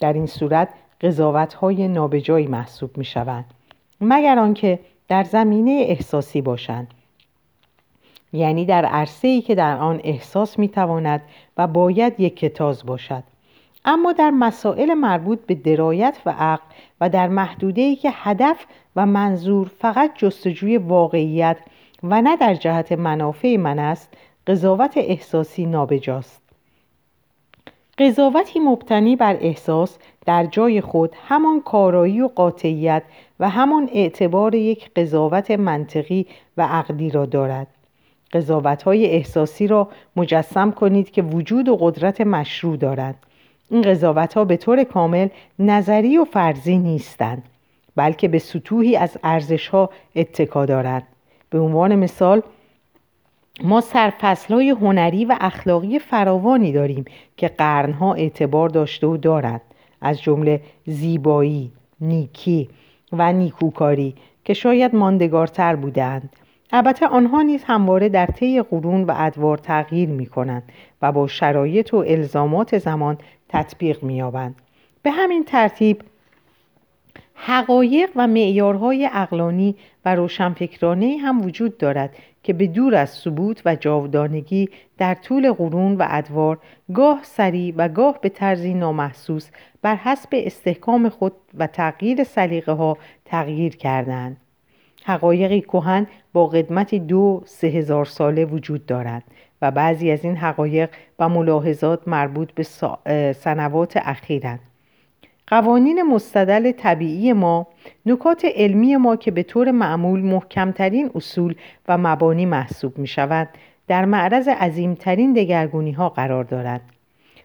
در این صورت قضاوت های نابجایی محسوب می شوند مگر آنکه در زمینه احساسی باشند. یعنی در عرصه ای که در آن احساس می تواند و باید یک کتاز باشد. اما در مسائل مربوط به درایت و عقل و در محدوده ای که هدف و منظور فقط جستجوی واقعیت و نه در جهت منافع من است قضاوت احساسی نابجاست. قضاوتی مبتنی بر احساس در جای خود همان کارایی و قاطعیت و همان اعتبار یک قضاوت منطقی و عقلی را دارد. قضاوت های احساسی را مجسم کنید که وجود و قدرت مشروع دارند این قضاوت ها به طور کامل نظری و فرضی نیستند بلکه به سطوحی از ارزش ها اتکا دارند. به عنوان مثال ما های هنری و اخلاقی فراوانی داریم که قرنها اعتبار داشته و دارند از جمله زیبایی، نیکی و نیکوکاری که شاید ماندگارتر بودند البته آنها نیز همواره در طی قرون و ادوار تغییر می کنند و با شرایط و الزامات زمان تطبیق می یابند. به همین ترتیب حقایق و معیارهای اقلانی و روشنفکرانه هم وجود دارد که به دور از ثبوت و جاودانگی در طول قرون و ادوار گاه سریع و گاه به طرزی نامحسوس بر حسب استحکام خود و تغییر سلیقه ها تغییر کردند. حقایقی کهن با قدمت دو سه هزار ساله وجود دارند و بعضی از این حقایق و ملاحظات مربوط به سنوات اخیرند. قوانین مستدل طبیعی ما نکات علمی ما که به طور معمول محکمترین اصول و مبانی محسوب می شود در معرض عظیمترین دگرگونی ها قرار دارد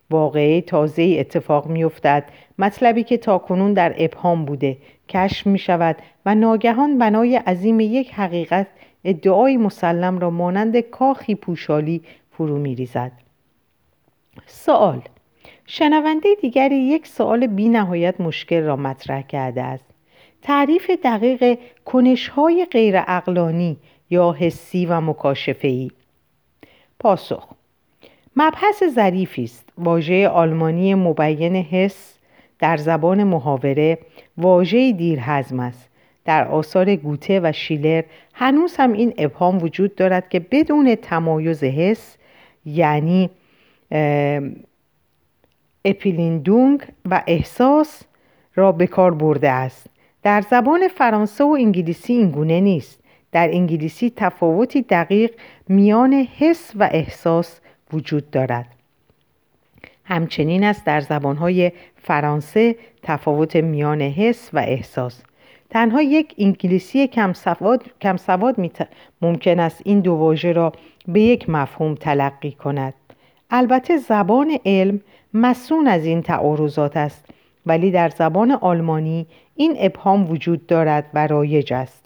واقعه تازه اتفاق می افتد مطلبی که تاکنون در ابهام بوده کشف می شود و ناگهان بنای عظیم یک حقیقت ادعای مسلم را مانند کاخی پوشالی فرو می ریزد. سوال شنونده دیگری یک سوال بی نهایت مشکل را مطرح کرده است. تعریف دقیق کنشهای غیر اقلانی یا حسی و مکاشفه‌ای. پاسخ مبحث ظریفی است. واژه آلمانی مبین حس در زبان محاوره واژه دیرهضم است. در آثار گوته و شیلر هنوز هم این ابهام وجود دارد که بدون تمایز حس یعنی اپیلیندونگ و احساس را به کار برده است. در زبان فرانسه و انگلیسی اینگونه نیست. در انگلیسی تفاوتی دقیق میان حس و احساس وجود دارد. همچنین است در زبانهای فرانسه تفاوت میان حس و احساس. تنها یک انگلیسی کم سواد, کم سواد ممکن است این دو واژه را به یک مفهوم تلقی کند. البته زبان علم مسون از این تعارضات است ولی در زبان آلمانی این ابهام وجود دارد و رایج است.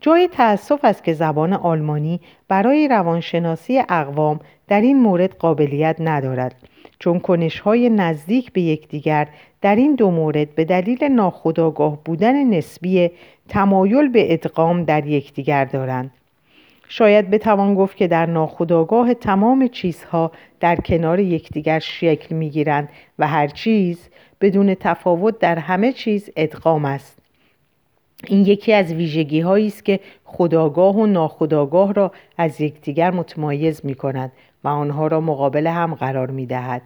جای تأسف است که زبان آلمانی برای روانشناسی اقوام در این مورد قابلیت ندارد چون کنشهای نزدیک به یکدیگر در این دو مورد به دلیل ناخودآگاه بودن نسبی تمایل به ادغام در یکدیگر دارند. شاید بتوان گفت که در ناخودآگاه تمام چیزها در کنار یکدیگر شکل می‌گیرند و هر چیز بدون تفاوت در همه چیز ادغام است این یکی از ویژگی هایی است که خداگاه و ناخداگاه را از یکدیگر متمایز می کند و آنها را مقابل هم قرار می دهد.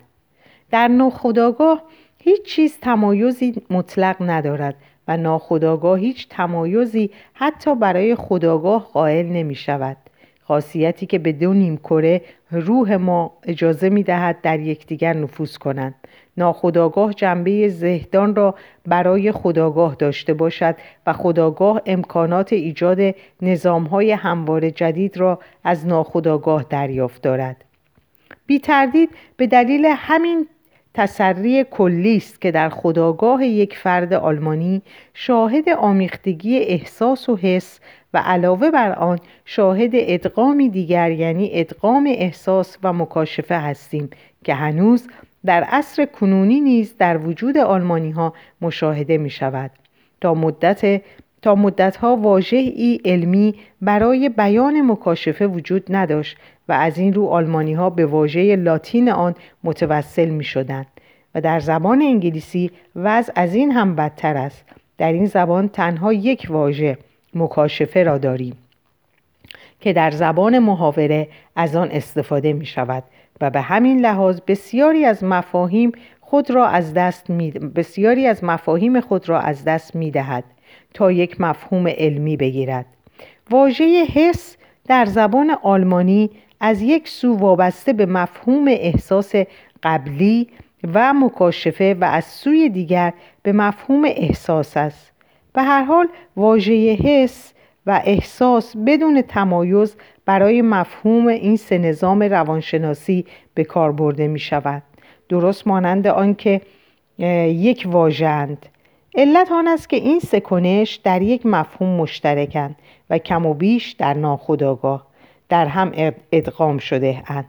در ناخداگاه هیچ چیز تمایزی مطلق ندارد و ناخداگاه هیچ تمایزی حتی برای خداگاه قائل نمی شود. خاصیتی که به دو نیم کره روح ما اجازه می دهد در یکدیگر نفوذ کنند ناخداگاه جنبه زهدان را برای خداگاه داشته باشد و خداگاه امکانات ایجاد نظامهای هموار جدید را از ناخداگاه دریافت دارد بی تردید به دلیل همین تسری کلی است که در خداگاه یک فرد آلمانی شاهد آمیختگی احساس و حس و علاوه بر آن شاهد ادغامی دیگر یعنی ادغام احساس و مکاشفه هستیم که هنوز در عصر کنونی نیز در وجود آلمانی ها مشاهده می شود تا مدت تا مدتها واژه‌ای علمی برای بیان مکاشفه وجود نداشت و از این رو آلمانی ها به واژه لاتین آن متوسل می شدند و در زبان انگلیسی وضع از این هم بدتر است. در این زبان تنها یک واژه مکاشفه را داریم که در زبان محاوره از آن استفاده می شود و به همین لحاظ بسیاری از مفاهیم خود را از دست می... بسیاری از مفاهیم خود را از دست می دهد تا یک مفهوم علمی بگیرد. واژه حس در زبان آلمانی از یک سو وابسته به مفهوم احساس قبلی و مکاشفه و از سوی دیگر به مفهوم احساس است. به هر حال واژه حس و احساس بدون تمایز برای مفهوم این سه نظام روانشناسی به کار برده می شود درست مانند آنکه یک واژند علت آن است که این سکنش در یک مفهوم مشترکند و کم و بیش در ناخودآگاه. در هم ادغام شده اند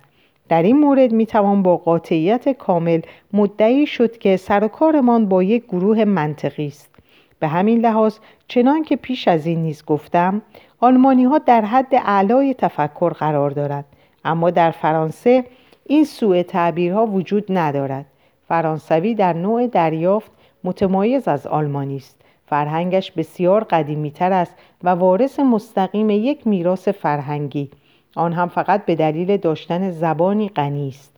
در این مورد می توان با قاطعیت کامل مدعی شد که سر کارمان با یک گروه منطقی است. به همین لحاظ چنان که پیش از این نیز گفتم آلمانی ها در حد اعلای تفکر قرار دارند. اما در فرانسه این سوء تعبیرها وجود ندارد. فرانسوی در نوع دریافت متمایز از آلمانی است. فرهنگش بسیار قدیمی تر است و وارث مستقیم یک میراث فرهنگی. آن هم فقط به دلیل داشتن زبانی غنی است.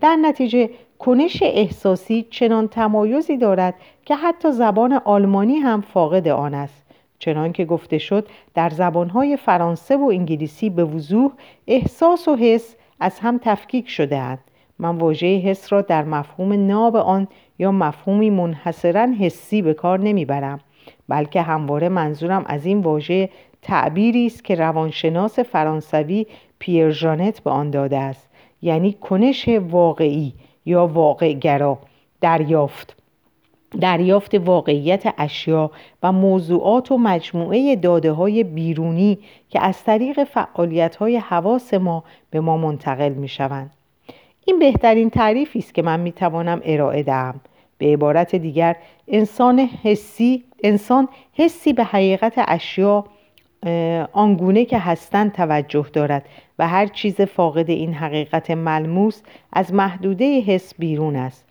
در نتیجه کنش احساسی چنان تمایزی دارد که حتی زبان آلمانی هم فاقد آن است. چنان که گفته شد در زبانهای فرانسه و انگلیسی به وضوح احساس و حس از هم تفکیک شده اند من واژه حس را در مفهوم ناب آن یا مفهومی منحصرا حسی به کار نمی‌برم بلکه همواره منظورم از این واژه تعبیری است که روانشناس فرانسوی پیر ژانت به آن داده است یعنی کنش واقعی یا واقعگرا دریافت دریافت واقعیت اشیا و موضوعات و مجموعه داده های بیرونی که از طریق فعالیت های حواس ما به ما منتقل می شوند. این بهترین تعریفی است که من می توانم ارائه دهم. به عبارت دیگر انسان حسی انسان حسی به حقیقت اشیا آنگونه که هستند توجه دارد و هر چیز فاقد این حقیقت ملموس از محدوده حس بیرون است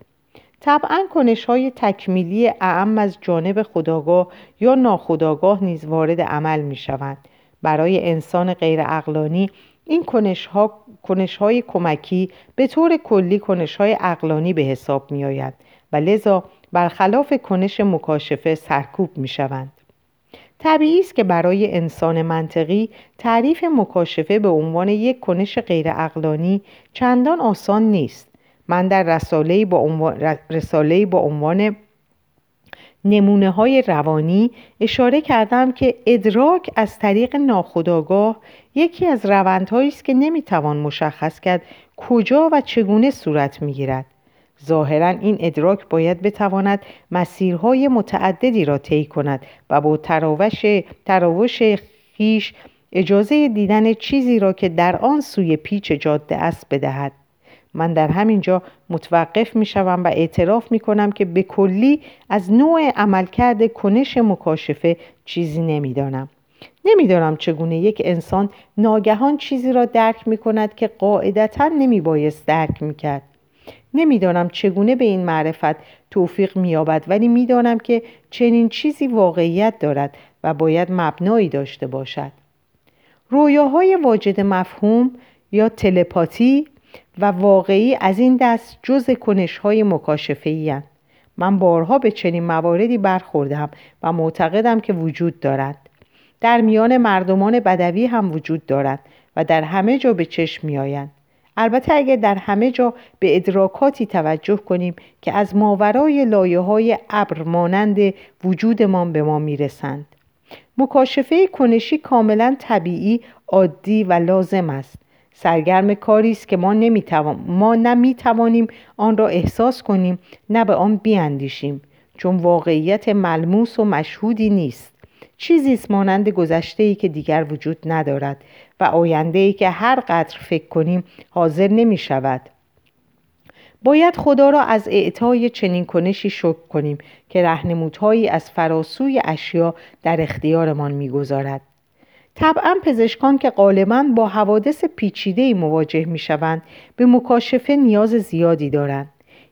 طبعا کنش های تکمیلی اعم از جانب خداگاه یا ناخداگاه نیز وارد عمل می شوند برای انسان غیر اقلانی این کنش, ها، کنش های کمکی به طور کلی کنش های اقلانی به حساب می آید و لذا برخلاف کنش مکاشفه سرکوب می شوند. طبیعی است که برای انسان منطقی تعریف مکاشفه به عنوان یک کنش غیر اقلانی چندان آسان نیست. من در رساله با عنوان, رساله با عنوان نمونه های روانی اشاره کردم که ادراک از طریق ناخودآگاه یکی از روندهایی است که نمی‌توان مشخص کرد کجا و چگونه صورت می‌گیرد. ظاهرا این ادراک باید بتواند مسیرهای متعددی را طی کند و با تراوش, تراوش خیش اجازه دیدن چیزی را که در آن سوی پیچ جاده است بدهد من در همین جا متوقف می شوم و اعتراف می کنم که به کلی از نوع عملکرد کنش مکاشفه چیزی نمی‌دانم. نمی‌دانم چگونه یک انسان ناگهان چیزی را درک می کند که قاعدتا نمی بایست درک می کرد. نمی‌دانم چگونه به این معرفت توفیق مییابد ولی می‌دانم که چنین چیزی واقعیت دارد و باید مبنایی داشته باشد. رویاهای واجد مفهوم یا تلپاتی و واقعی از این دست جز کنشهای مکاشفه من بارها به چنین مواردی برخوردم و معتقدم که وجود دارد. در میان مردمان بدوی هم وجود دارد و در همه جا به چشم میآیند. البته اگر در همه جا به ادراکاتی توجه کنیم که از ماورای لایه های ابر مانند وجودمان به ما می‌رسند. مکاشفه کنشی کاملا طبیعی عادی و لازم است. سرگرم کاری است که ما نمی‌توان ما نمی‌توانیم آن را احساس کنیم نه به آن بیاندیشیم چون واقعیت ملموس و مشهودی نیست. چیزی است مانند گذشته ای که دیگر وجود ندارد. و آینده ای که هر قدر فکر کنیم حاضر نمی شود باید خدا را از اعطای چنین کنشی شکر کنیم که رهنمودهایی از فراسوی اشیا در اختیارمان می‌گذارد. طبعا پزشکان که غالبا با حوادث پیچیده مواجه می شوند به مکاشفه نیاز زیادی دارند.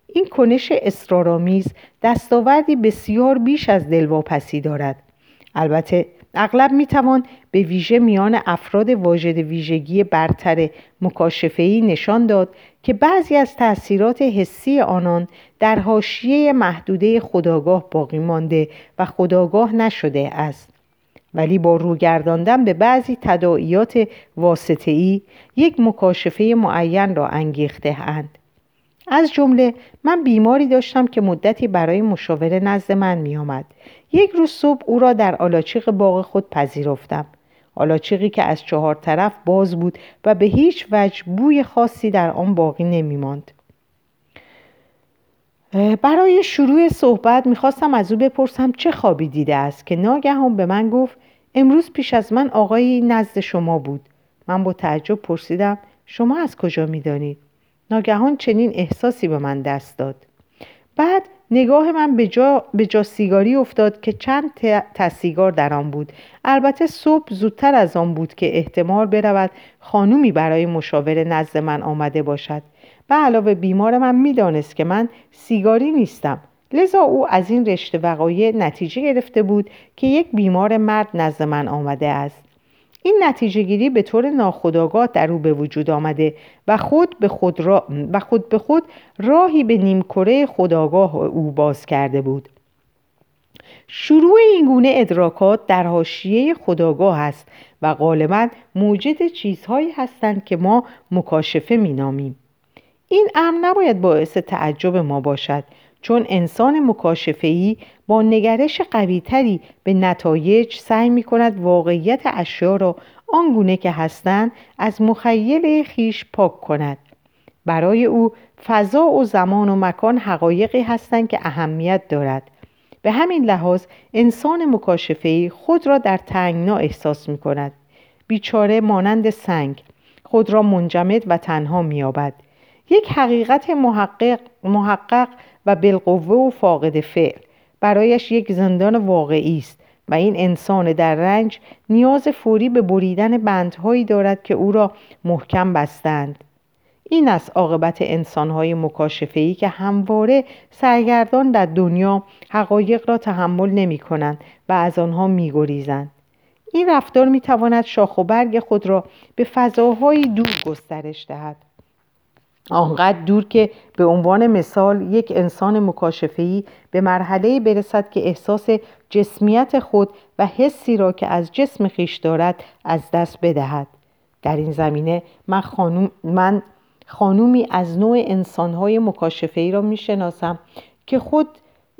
این کنش اسرارآمیز دستاوردی بسیار بیش از دلواپسی دارد. البته اغلب می‌توان به ویژه میان افراد واجد ویژگی برتر مکاشفه‌ای نشان داد که بعضی از تأثیرات حسی آنان در حاشیه محدوده خداگاه باقی مانده و خداگاه نشده است ولی با روگرداندن به بعضی تداعیات واسطه‌ای یک مکاشفه معین را انگیخته اند از جمله من بیماری داشتم که مدتی برای مشاوره نزد من می آمد. یک روز صبح او را در آلاچیق باغ خود پذیرفتم. آلاچیقی که از چهار طرف باز بود و به هیچ وجه بوی خاصی در آن باقی نمی ماند. برای شروع صحبت می‌خواستم از او بپرسم چه خوابی دیده است که ناگهان به من گفت امروز پیش از من آقایی نزد شما بود من با تعجب پرسیدم شما از کجا می‌دانید ناگهان چنین احساسی به من دست داد بعد نگاه من به جا, به جا سیگاری افتاد که چند تسیگار در آن بود. البته صبح زودتر از آن بود که احتمال برود خانومی برای مشاوره نزد من آمده باشد. و علاوه بیمار من می‌دانست که من سیگاری نیستم. لذا او از این رشته وقایع نتیجه گرفته بود که یک بیمار مرد نزد من آمده است. این نتیجه گیری به طور ناخودآگاه در او به وجود آمده و خود به خود, را و خود به خود راهی به نیمکره خداگاه او باز کرده بود. شروع این گونه ادراکات در حاشیه خداگاه است و غالبا موجد چیزهایی هستند که ما مکاشفه مینامیم. این امر نباید باعث تعجب ما باشد. چون انسان مکاشفه‌ای با نگرش قویتری به نتایج سعی می کند واقعیت اشیا را آنگونه که هستند از مخیل خیش پاک کند. برای او فضا و زمان و مکان حقایقی هستند که اهمیت دارد. به همین لحاظ انسان مکاشفه‌ای خود را در تنگنا احساس می کند بیچاره مانند سنگ خود را منجمد و تنها می‌یابد. یک حقیقت محقق, محقق و بالقوه و فاقد فعل برایش یک زندان واقعی است و این انسان در رنج نیاز فوری به بریدن بندهایی دارد که او را محکم بستند این است عاقبت انسانهای مکاشفه‌ای که همواره سرگردان در دنیا حقایق را تحمل نمی کنند و از آنها می گریزند. این رفتار می تواند شاخ و برگ خود را به فضاهای دور گسترش دهد. آنقدر دور که به عنوان مثال یک انسان مکاشفهی به مرحله برسد که احساس جسمیت خود و حسی را که از جسم خیش دارد از دست بدهد. در این زمینه من, خانوم من خانومی از نوع انسانهای مکاشفهی را می‌شناسم که خود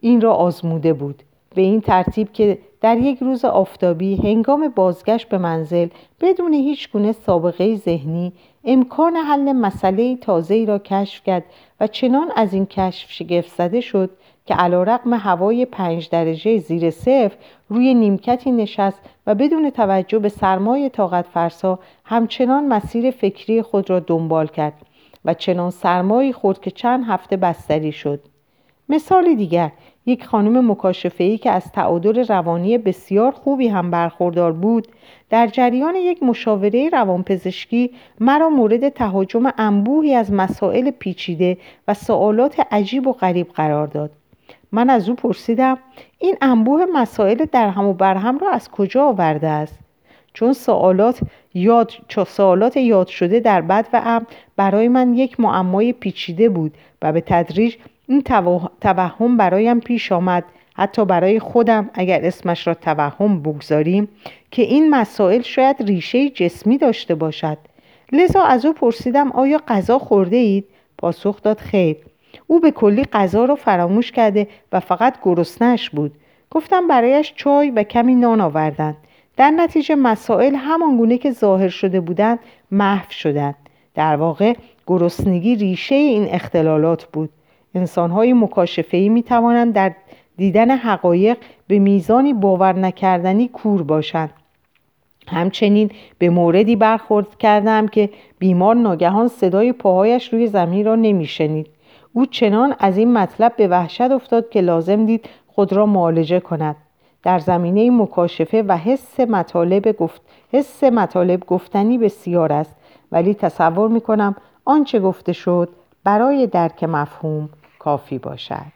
این را آزموده بود. به این ترتیب که در یک روز آفتابی هنگام بازگشت به منزل بدون هیچ گونه سابقه ذهنی امکان حل مسئله تازه را کشف کرد و چنان از این کشف شگفت زده شد که علا رقم هوای پنج درجه زیر صفر روی نیمکتی نشست و بدون توجه به سرمای طاقت فرسا همچنان مسیر فکری خود را دنبال کرد و چنان سرمایی خورد که چند هفته بستری شد. مثال دیگر یک خانم ای که از تعادل روانی بسیار خوبی هم برخوردار بود در جریان یک مشاوره روانپزشکی مرا مورد تهاجم انبوهی از مسائل پیچیده و سوالات عجیب و غریب قرار داد. من از او پرسیدم این انبوه مسائل در هم و برهم را از کجا آورده است؟ چون سوالات یاد سوالات یاد شده در بد و ام برای من یک معمای پیچیده بود و به تدریج این توهم برایم پیش آمد. حتی برای خودم اگر اسمش را توهم بگذاریم که این مسائل شاید ریشه جسمی داشته باشد. لذا از او پرسیدم آیا غذا خورده اید؟ پاسخ داد خیر. او به کلی غذا را فراموش کرده و فقط گرسنش بود. گفتم برایش چای و کمی نان آوردند در نتیجه مسائل همان گونه که ظاهر شده بودند محو شدند. در واقع گرسنگی ریشه این اختلالات بود. انسانهای مکاشفهی می توانند در دیدن حقایق به میزانی باور نکردنی کور باشند. همچنین به موردی برخورد کردم که بیمار ناگهان صدای پاهایش روی زمین را نمیشنید. او چنان از این مطلب به وحشت افتاد که لازم دید خود را معالجه کند. در زمینه مکاشفه و حس مطالب گفت حس مطالب گفتنی بسیار است ولی تصور می کنم آنچه گفته شد برای درک مفهوم کافی باشد.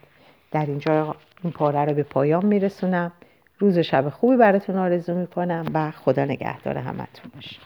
در اینجا این پاره رو به پایان میرسونم. روز شب خوبی براتون آرزو می‌کنم و خدا نگهدار همتون باشه.